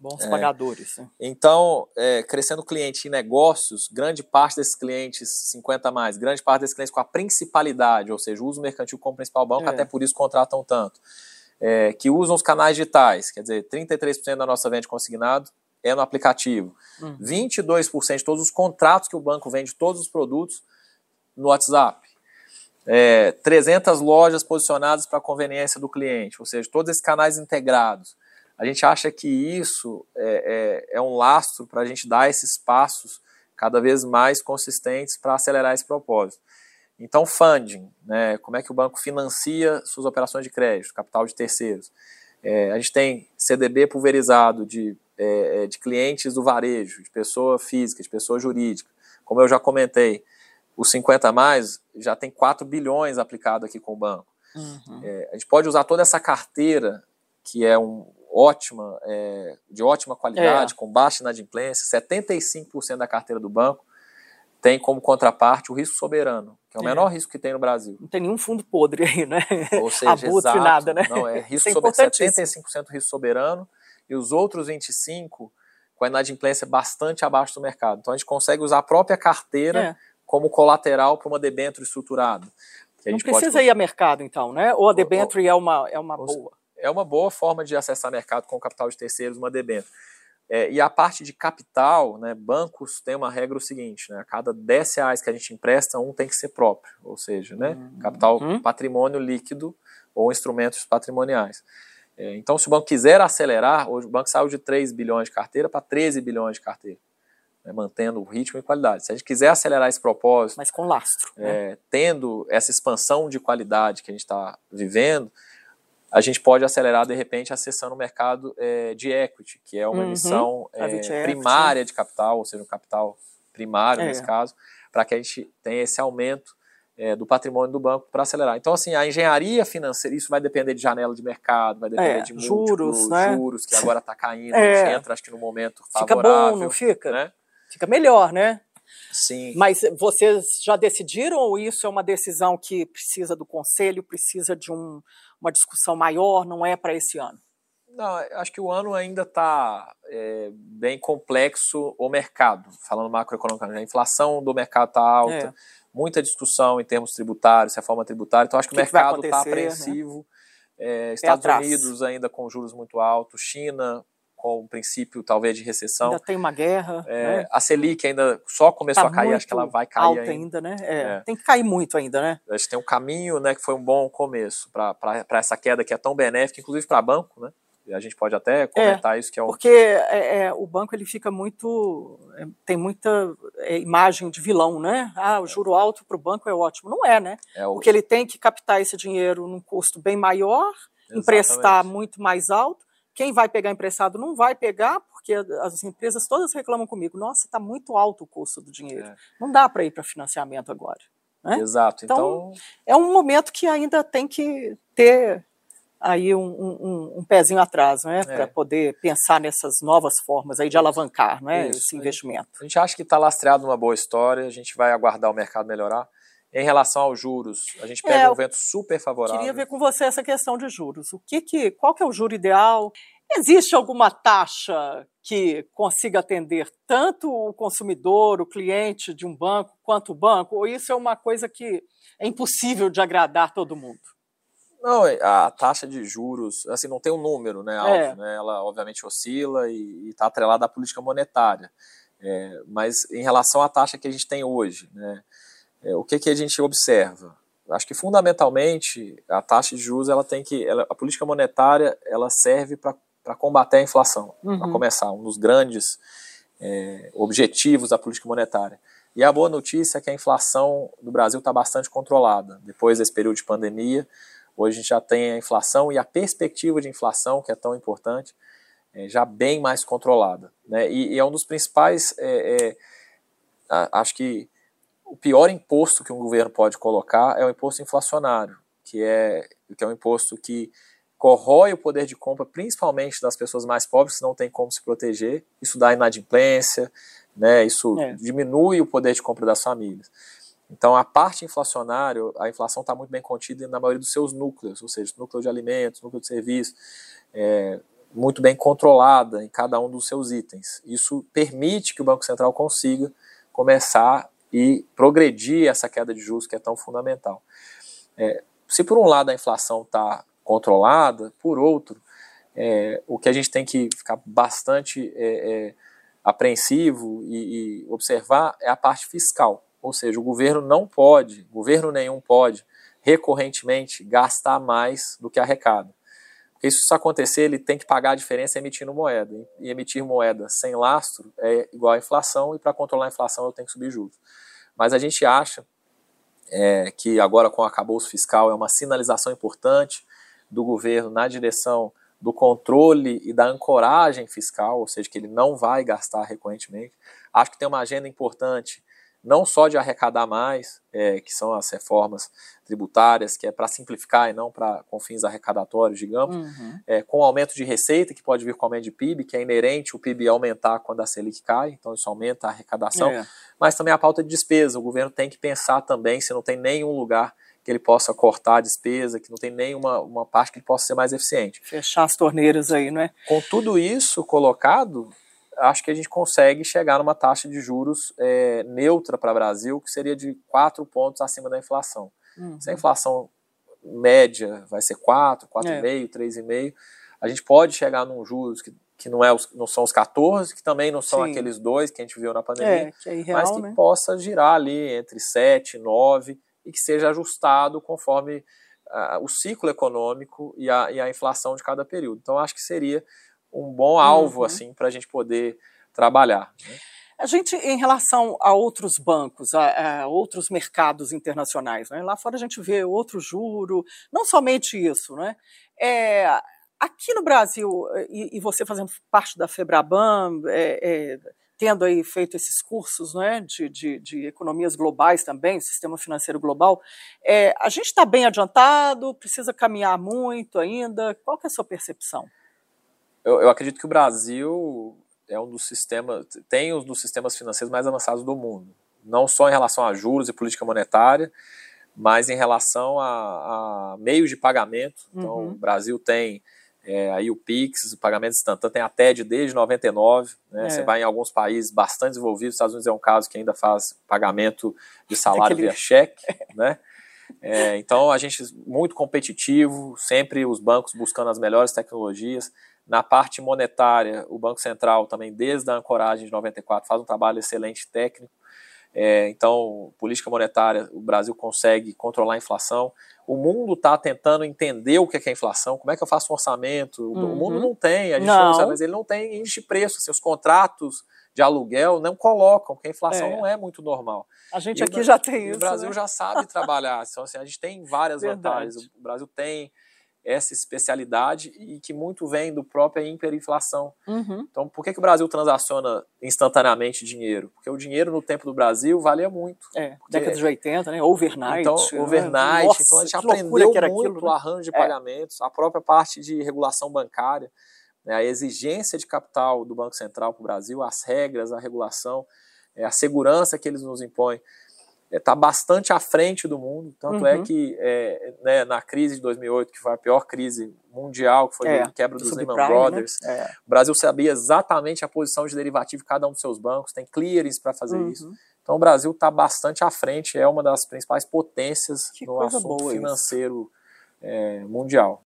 Bons é. pagadores. Né? Então, é, crescendo cliente em negócios, grande parte desses clientes, 50 a mais, grande parte desses clientes com a principalidade, ou seja, uso mercantil como principal banco, é. até por isso contratam tanto. É, que usam os canais digitais, quer dizer, 33% da nossa venda consignado é no aplicativo. Uhum. 22% de todos os contratos que o banco vende, todos os produtos, no WhatsApp. É, 300 lojas posicionadas para conveniência do cliente, ou seja, todos esses canais integrados. A gente acha que isso é, é, é um lastro para a gente dar esses passos cada vez mais consistentes para acelerar esse propósito. Então, funding, né, como é que o banco financia suas operações de crédito, capital de terceiros. É, a gente tem CDB pulverizado de, é, é, de clientes do varejo, de pessoa física, de pessoa jurídica. Como eu já comentei, os 50 a mais já tem 4 bilhões aplicado aqui com o banco. Uhum. É, a gente pode usar toda essa carteira, que é um, ótima, é, de ótima qualidade, é. com baixa inadimplência, 75% da carteira do banco tem como contraparte o risco soberano, que é o é. menor risco que tem no Brasil. Não tem nenhum fundo podre aí, né? Ou seja, Abutre, exato, nada, né? Não, é risco é soberano, 75% risco soberano e os outros 25% com a inadimplência bastante abaixo do mercado. Então a gente consegue usar a própria carteira é como colateral para uma debênture estruturada. Não precisa pode... ir a mercado, então, né? Ou a debênture é uma, é uma boa? É uma boa forma de acessar mercado com capital de terceiros, uma debênture. É, e a parte de capital, né, bancos tem uma regra o seguinte, né, a cada 10 reais que a gente empresta, um tem que ser próprio, ou seja, né, uhum. capital uhum. patrimônio líquido ou instrumentos patrimoniais. É, então, se o banco quiser acelerar, hoje o banco saiu de 3 bilhões de carteira para 13 bilhões de carteira né, mantendo o ritmo e qualidade. Se a gente quiser acelerar esse propósito, mas com lastro, é, né? tendo essa expansão de qualidade que a gente está vivendo, a gente pode acelerar de repente acessando o mercado é, de equity, que é uma uhum. emissão é, primária de capital, ou seja, um capital primário é. nesse caso, para que a gente tenha esse aumento é, do patrimônio do banco para acelerar. Então, assim, a engenharia financeira, isso vai depender de janela de mercado, vai depender é, de juros, né? juros, que agora está caindo, é. a gente entra, acho que no momento favorável. Fica bom, não fica? Né? Fica melhor, né? Sim. Mas vocês já decidiram ou isso é uma decisão que precisa do conselho, precisa de um, uma discussão maior, não é para esse ano? Não, acho que o ano ainda está é, bem complexo o mercado, falando macroeconomicamente. A inflação do mercado está alta, é. muita discussão em termos tributários, reforma tributária, então acho que, que o mercado está né? apreensivo. Né? É, Estados Unidos ainda com juros muito altos, China com o princípio talvez de recessão. Ainda tem uma guerra. É, né? A Selic ainda só começou tá a cair, acho que ela vai cair alta ainda. ainda né? É, é. Tem que cair muito ainda, né? A gente tem um caminho, né, que foi um bom começo para essa queda que é tão benéfica, inclusive para banco, né? a gente pode até comentar é, isso que é um... porque é, é, o banco ele fica muito é, tem muita é, imagem de vilão, né? Ah, o juro alto para o banco é ótimo, não é, né? O... Porque ele tem que captar esse dinheiro num custo bem maior, Exatamente. emprestar muito mais alto. Quem vai pegar emprestado não vai pegar, porque as empresas todas reclamam comigo. Nossa, está muito alto o custo do dinheiro. Não dá para ir para financiamento agora. Né? Exato. Então, então, é um momento que ainda tem que ter aí um, um, um pezinho atrás, né, é. para poder pensar nessas novas formas aí de alavancar, né, Isso. esse investimento. A gente acha que está lastreado numa boa história, a gente vai aguardar o mercado melhorar. Em relação aos juros, a gente pega é, um vento super favorável. Queria ver com você essa questão de juros. O que que, qual que é o juro ideal? Existe alguma taxa que consiga atender tanto o consumidor, o cliente de um banco, quanto o banco? Ou isso é uma coisa que é impossível de agradar todo mundo? Não, é, a taxa de juros, assim, não tem um número, né, alto, é. né? Ela obviamente oscila e está atrelada à política monetária. É, mas em relação à taxa que a gente tem hoje, né, é, o que, que a gente observa? Acho que fundamentalmente a taxa de juros ela tem que, ela, a política monetária ela serve para combater a inflação, uhum. para começar um dos grandes é, objetivos da política monetária. E a boa notícia é que a inflação do Brasil está bastante controlada depois desse período de pandemia. Hoje a gente já tem a inflação e a perspectiva de inflação, que é tão importante, é já bem mais controlada. Né? E, e é um dos principais, é, é, acho que o pior imposto que um governo pode colocar é o imposto inflacionário, que é, que é um imposto que corrói o poder de compra, principalmente das pessoas mais pobres, que não têm como se proteger. Isso dá inadimplência, né? isso é. diminui o poder de compra das famílias. Então, a parte inflacionária, a inflação está muito bem contida na maioria dos seus núcleos, ou seja, núcleo de alimentos, núcleo de serviços, é, muito bem controlada em cada um dos seus itens. Isso permite que o Banco Central consiga começar e progredir essa queda de juros que é tão fundamental. É, se por um lado a inflação está controlada, por outro, é, o que a gente tem que ficar bastante é, é apreensivo e, e observar é a parte fiscal. Ou seja, o governo não pode, governo nenhum pode, recorrentemente gastar mais do que arrecada. Porque se isso acontecer, ele tem que pagar a diferença emitindo moeda. E emitir moeda sem lastro é igual à inflação, e para controlar a inflação eu tenho que subir juros. Mas a gente acha é, que agora com o acabouço fiscal é uma sinalização importante do governo na direção do controle e da ancoragem fiscal, ou seja, que ele não vai gastar recorrentemente. Acho que tem uma agenda importante não só de arrecadar mais, é, que são as reformas tributárias, que é para simplificar e não para com fins arrecadatórios, digamos, uhum. é, com aumento de receita, que pode vir com aumento de PIB, que é inerente o PIB aumentar quando a Selic cai, então isso aumenta a arrecadação, é. mas também a pauta de despesa. O governo tem que pensar também se não tem nenhum lugar que ele possa cortar a despesa, que não tem nenhuma uma parte que ele possa ser mais eficiente. Fechar as torneiras aí, não é? Com tudo isso colocado, acho que a gente consegue chegar numa taxa de juros é, neutra para o Brasil, que seria de 4 pontos acima da inflação. Uhum. Se a inflação média vai ser 4, 4,5, é. 3,5, a gente pode chegar num juros que, que não, é os, não são os 14, que também não são Sim. aqueles dois que a gente viu na pandemia, é, que é irreal, mas que né? possa girar ali entre 7, 9 e que seja ajustado conforme uh, o ciclo econômico e a, e a inflação de cada período. Então, acho que seria um bom alvo uhum. assim para a gente poder trabalhar. Né? A gente, em relação a outros bancos, a, a, outros mercados internacionais, né? lá fora a gente vê outro juro, não somente isso, né? É, aqui no Brasil, e, e, você fazendo parte da Febraban, é, é, tendo aí feito esses cursos né, de, de, de, economias globais também, sistema financeiro global, é, a gente está bem adiantado, precisa caminhar muito ainda, qual que é a sua percepção? Eu, eu acredito que o Brasil é um dos sistemas, tem um dos sistemas financeiros mais avançados do mundo. Não só em relação a juros e política monetária, mas em relação a, a meios de pagamento. Então, uhum. o Brasil tem é, aí o Pix, o pagamento instantâneo, tem a TED desde 99. Né? É. Você vai em alguns países bastante desenvolvidos, os Estados Unidos é um caso que ainda faz pagamento de salário Aquele... via cheque. né? É, então, a gente muito competitivo, sempre os bancos buscando as melhores tecnologias. Na parte monetária, o Banco Central também, desde a ancoragem de 94, faz um trabalho excelente técnico. É, então, política monetária, o Brasil consegue controlar a inflação. O mundo está tentando entender o que é, inflação, como é que eu faço um orçamento. Uhum. O mundo não tem, a gente não. sabe, mas ele não tem índice de preço. Assim, os contratos de aluguel não colocam, porque a inflação é. não é muito normal. A gente e aqui o, já tem isso. O Brasil né? já sabe trabalhar. Então, assim, a gente tem várias Verdade. vantagens. O Brasil tem essa especialidade e que muito vem do própria hiperinflação. Uhum. Então, por que, que o Brasil transaciona instantaneamente dinheiro? Porque o dinheiro no tempo do Brasil valia muito. É, década de 80, né? Overnight. Então, né? overnight. Nossa, então, a gente aprendeu muito aquilo, né? o arranjo de é. pagamentos, a própria parte de regulação bancária, né? a exigência de capital do Banco Central para o Brasil, as regras, a regulação, é, a segurança que eles nos impõem está é, bastante à frente do mundo. Tanto é uhum. é que é, né, na crise de 2008, que foi a pior crise mundial, que foi é, a quebra dos Lehman né? Brothers, né? o Brasil sabia exatamente a posição de derivativo de cada um dos seus bancos, tem clearings para fazer uhum. isso. Então o Brasil está bastante à frente, é uma das principais potências que no assunto financeiro é, mundial.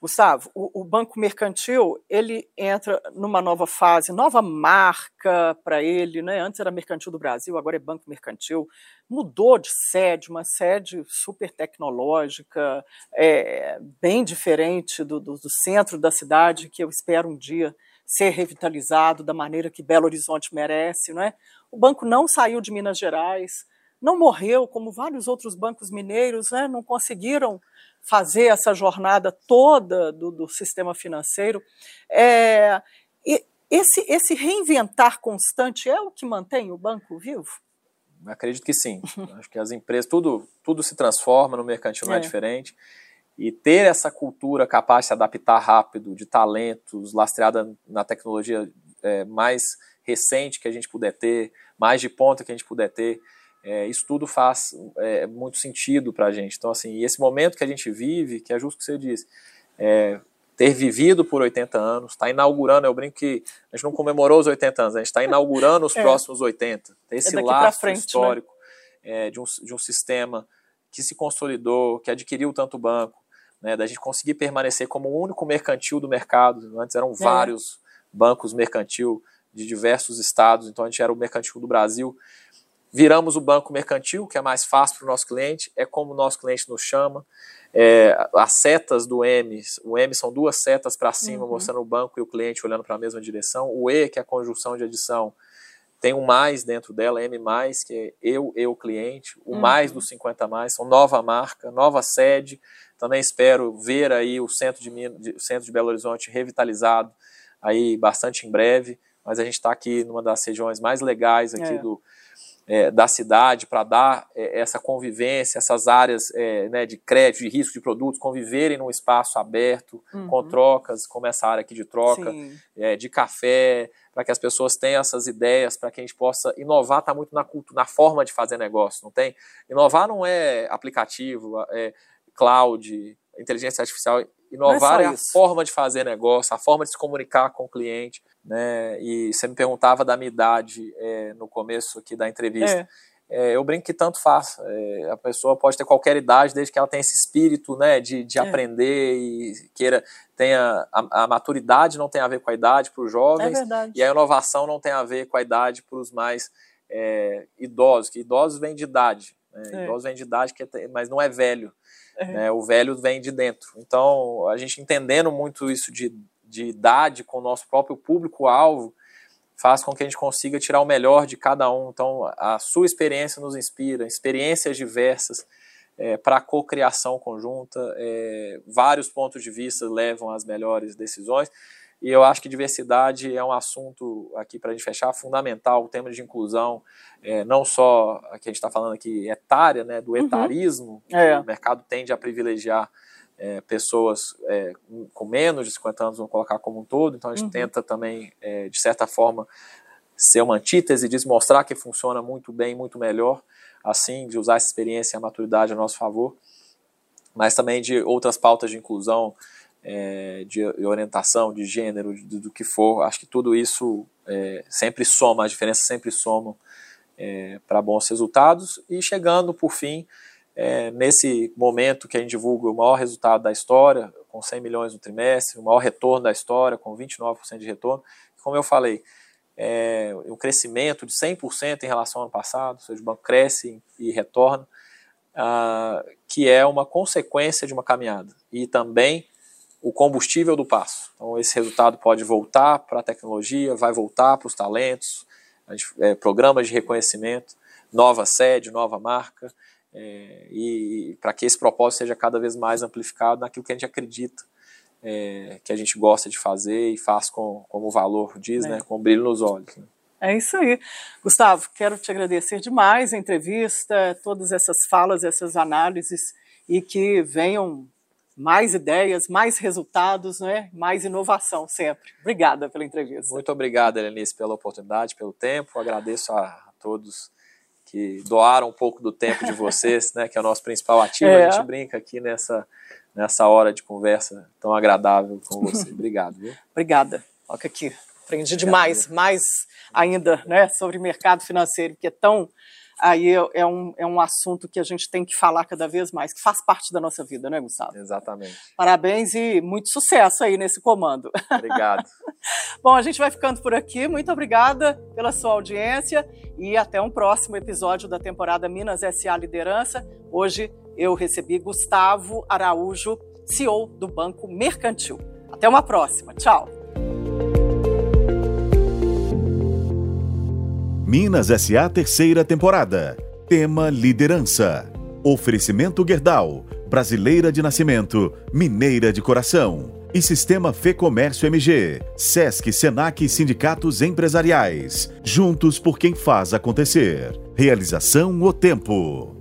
Gustavo, o, o, Banco Mercantil ele entra numa nova fase, nova marca para ele, né? Antes era Mercantil do Brasil, agora é Banco Mercantil. Mudou de sede, uma sede super tecnológica, é, bem diferente do, do, do centro da cidade, que eu espero um dia ser revitalizado da maneira que Belo Horizonte merece, não é? O banco não saiu de Minas Gerais, não morreu como vários outros bancos mineiros, né? Não conseguiram fazer essa jornada toda do, do sistema financeiro. É, esse, esse reinventar constante é o que mantém o banco vivo? Acredito que sim. Acho que as empresas, tudo, tudo se transforma, no mercantil não é, é diferente. E ter essa cultura capaz de se adaptar rápido, de talentos, lastreada na tecnologia é, mais recente que a gente puder ter, mais de ponta que a gente puder ter, é, isso tudo faz é, muito sentido para a gente. Então, assim, esse momento que a gente vive, que é justo o que você disse, é, ter vivido por 80 anos, está inaugurando, eu brinco que a gente não comemorou os 80 anos, a gente está inaugurando os é. próximos 80. Ter esse é laço frente, né? histórico né? de, um, de um sistema que se consolidou, que adquiriu tanto banco, né, da gente conseguir permanecer como o único mercantil do mercado. Antes eram é. vários bancos mercantil de diversos estados, então a gente era o mercantil do Brasil viramos o banco mercantil, que é mais fácil para o nosso cliente, é como o nosso cliente nos chama. É, as setas do M, o M são duas setas para cima, uhum. mostrando o banco e o cliente olhando para a mesma direção. O E, que é a conjunção de adição, tem um mais dentro dela, M mais, que é eu, eu, cliente. O uhum. mais dos 50 mais, são nova marca, nova sede. Também espero ver aí o centro de, centro de Belo Horizonte revitalizado aí bastante em breve. Mas a gente está aqui numa das regiões mais legais aqui é. do, é, da cidade para dar é, essa convivência, essas áreas é, né, de crédito, de risco de produtos, conviverem num espaço aberto, uhum. com trocas, como essa área aqui de troca, é, de café, para que as pessoas tenham essas ideias, para que a gente possa inovar, está muito na, cultura, na forma de fazer negócio, não tem? Inovar não é aplicativo, é cloud, inteligência artificial, inovar é, é a forma de fazer negócio, a forma de se comunicar com o cliente né? E você me perguntava da minha idade é, no começo aqui da entrevista. É. É, eu brinco que tanto faz. É, a pessoa pode ter qualquer idade, desde que ela tenha esse espírito né, de, de é. aprender e queira tenha a, a, maturidade não tem a ver com a idade para os jovens é e a inovação não tem a ver com a idade para os mais é, idosos, que idosos vêm de idade, né? idosos vêm de idade, que mas não é velho. Né? O velho vem de dentro. Então, a gente entendendo muito isso de de idade com o nosso próprio público-alvo faz com que a gente consiga tirar o melhor de cada um. Então, a sua experiência nos inspira, experiências diversas é, para a cocriação conjunta, é, vários pontos de vista levam às melhores decisões. E eu acho que diversidade é um assunto, aqui para a gente fechar, fundamental, o tema de inclusão, é, não só a que a gente está falando aqui, etária, né, do uhum. etarismo, uhum. é. o mercado tende a privilegiar é, pessoas é, com menos de 50 anos, vamos colocar como um todo, então a gente uhum. tenta também, é, de certa forma, ser uma antítese disso, mostrar que funciona muito bem, muito melhor, assim, de usar essa experiência e a maturidade a nosso favor, mas também de outras pautas de inclusão, é, de orientação, de gênero, de, do que for, acho que tudo isso é, sempre soma, as diferenças sempre somam é, para bons resultados, e chegando, por fim, é, nesse momento que a gente divulga o maior resultado da história, com 100 milhões no trimestre, o maior retorno da história, com 29% de retorno, como eu falei, é, um crescimento de 100% em relação ao ano passado, ou seja, o banco cresce e retorna, uh, que é uma consequência de uma caminhada. E também o combustível do passo. Então, esse resultado pode voltar para a tecnologia, vai voltar para os talentos, gente, é, programas de reconhecimento, nova sede, nova marca, é, e, e para que esse propósito seja cada vez mais amplificado naquilo que a gente acredita é, que a gente gosta de fazer e faz com, como o valor diz, é. né, com brilho nos olhos. Né? É isso aí. Gustavo, quero te agradecer demais a entrevista, todas essas falas, essas análises e que venham mais ideias, mais resultados, né? mais inovação sempre. Obrigada pela entrevista. Muito obrigado, Helenice, pela oportunidade, pelo tempo. Agradeço a todos que doaram um pouco do tempo de vocês, né, que é o nosso principal ativo. É. A gente brinca aqui nessa, nessa hora de conversa tão agradável com você. Obrigado. Viu? Obrigada. Olha aqui. Aprendi demais, mais ainda, né, sobre mercado financeiro, que é tão aí é, é, um, é um assunto que a gente tem que falar cada vez mais, que faz parte da nossa vida, né, Gustavo? Exatamente. Parabéns e muito sucesso aí nesse comando. Obrigado. Bom, a gente vai ficando por aqui. Muito obrigada pela sua audiência e até um próximo episódio da temporada Minas SA Liderança. Hoje eu recebi Gustavo Araújo, CEO do Banco Mercantil. Até uma próxima. Tchau. Minas SA terceira temporada. Tema Liderança. Oferecimento Gerdau, brasileira de nascimento, mineira de coração. E Sistema Fê Comércio MG, Sesc, Senac e Sindicatos Empresariais. Juntos por quem faz acontecer. Realização O Tempo.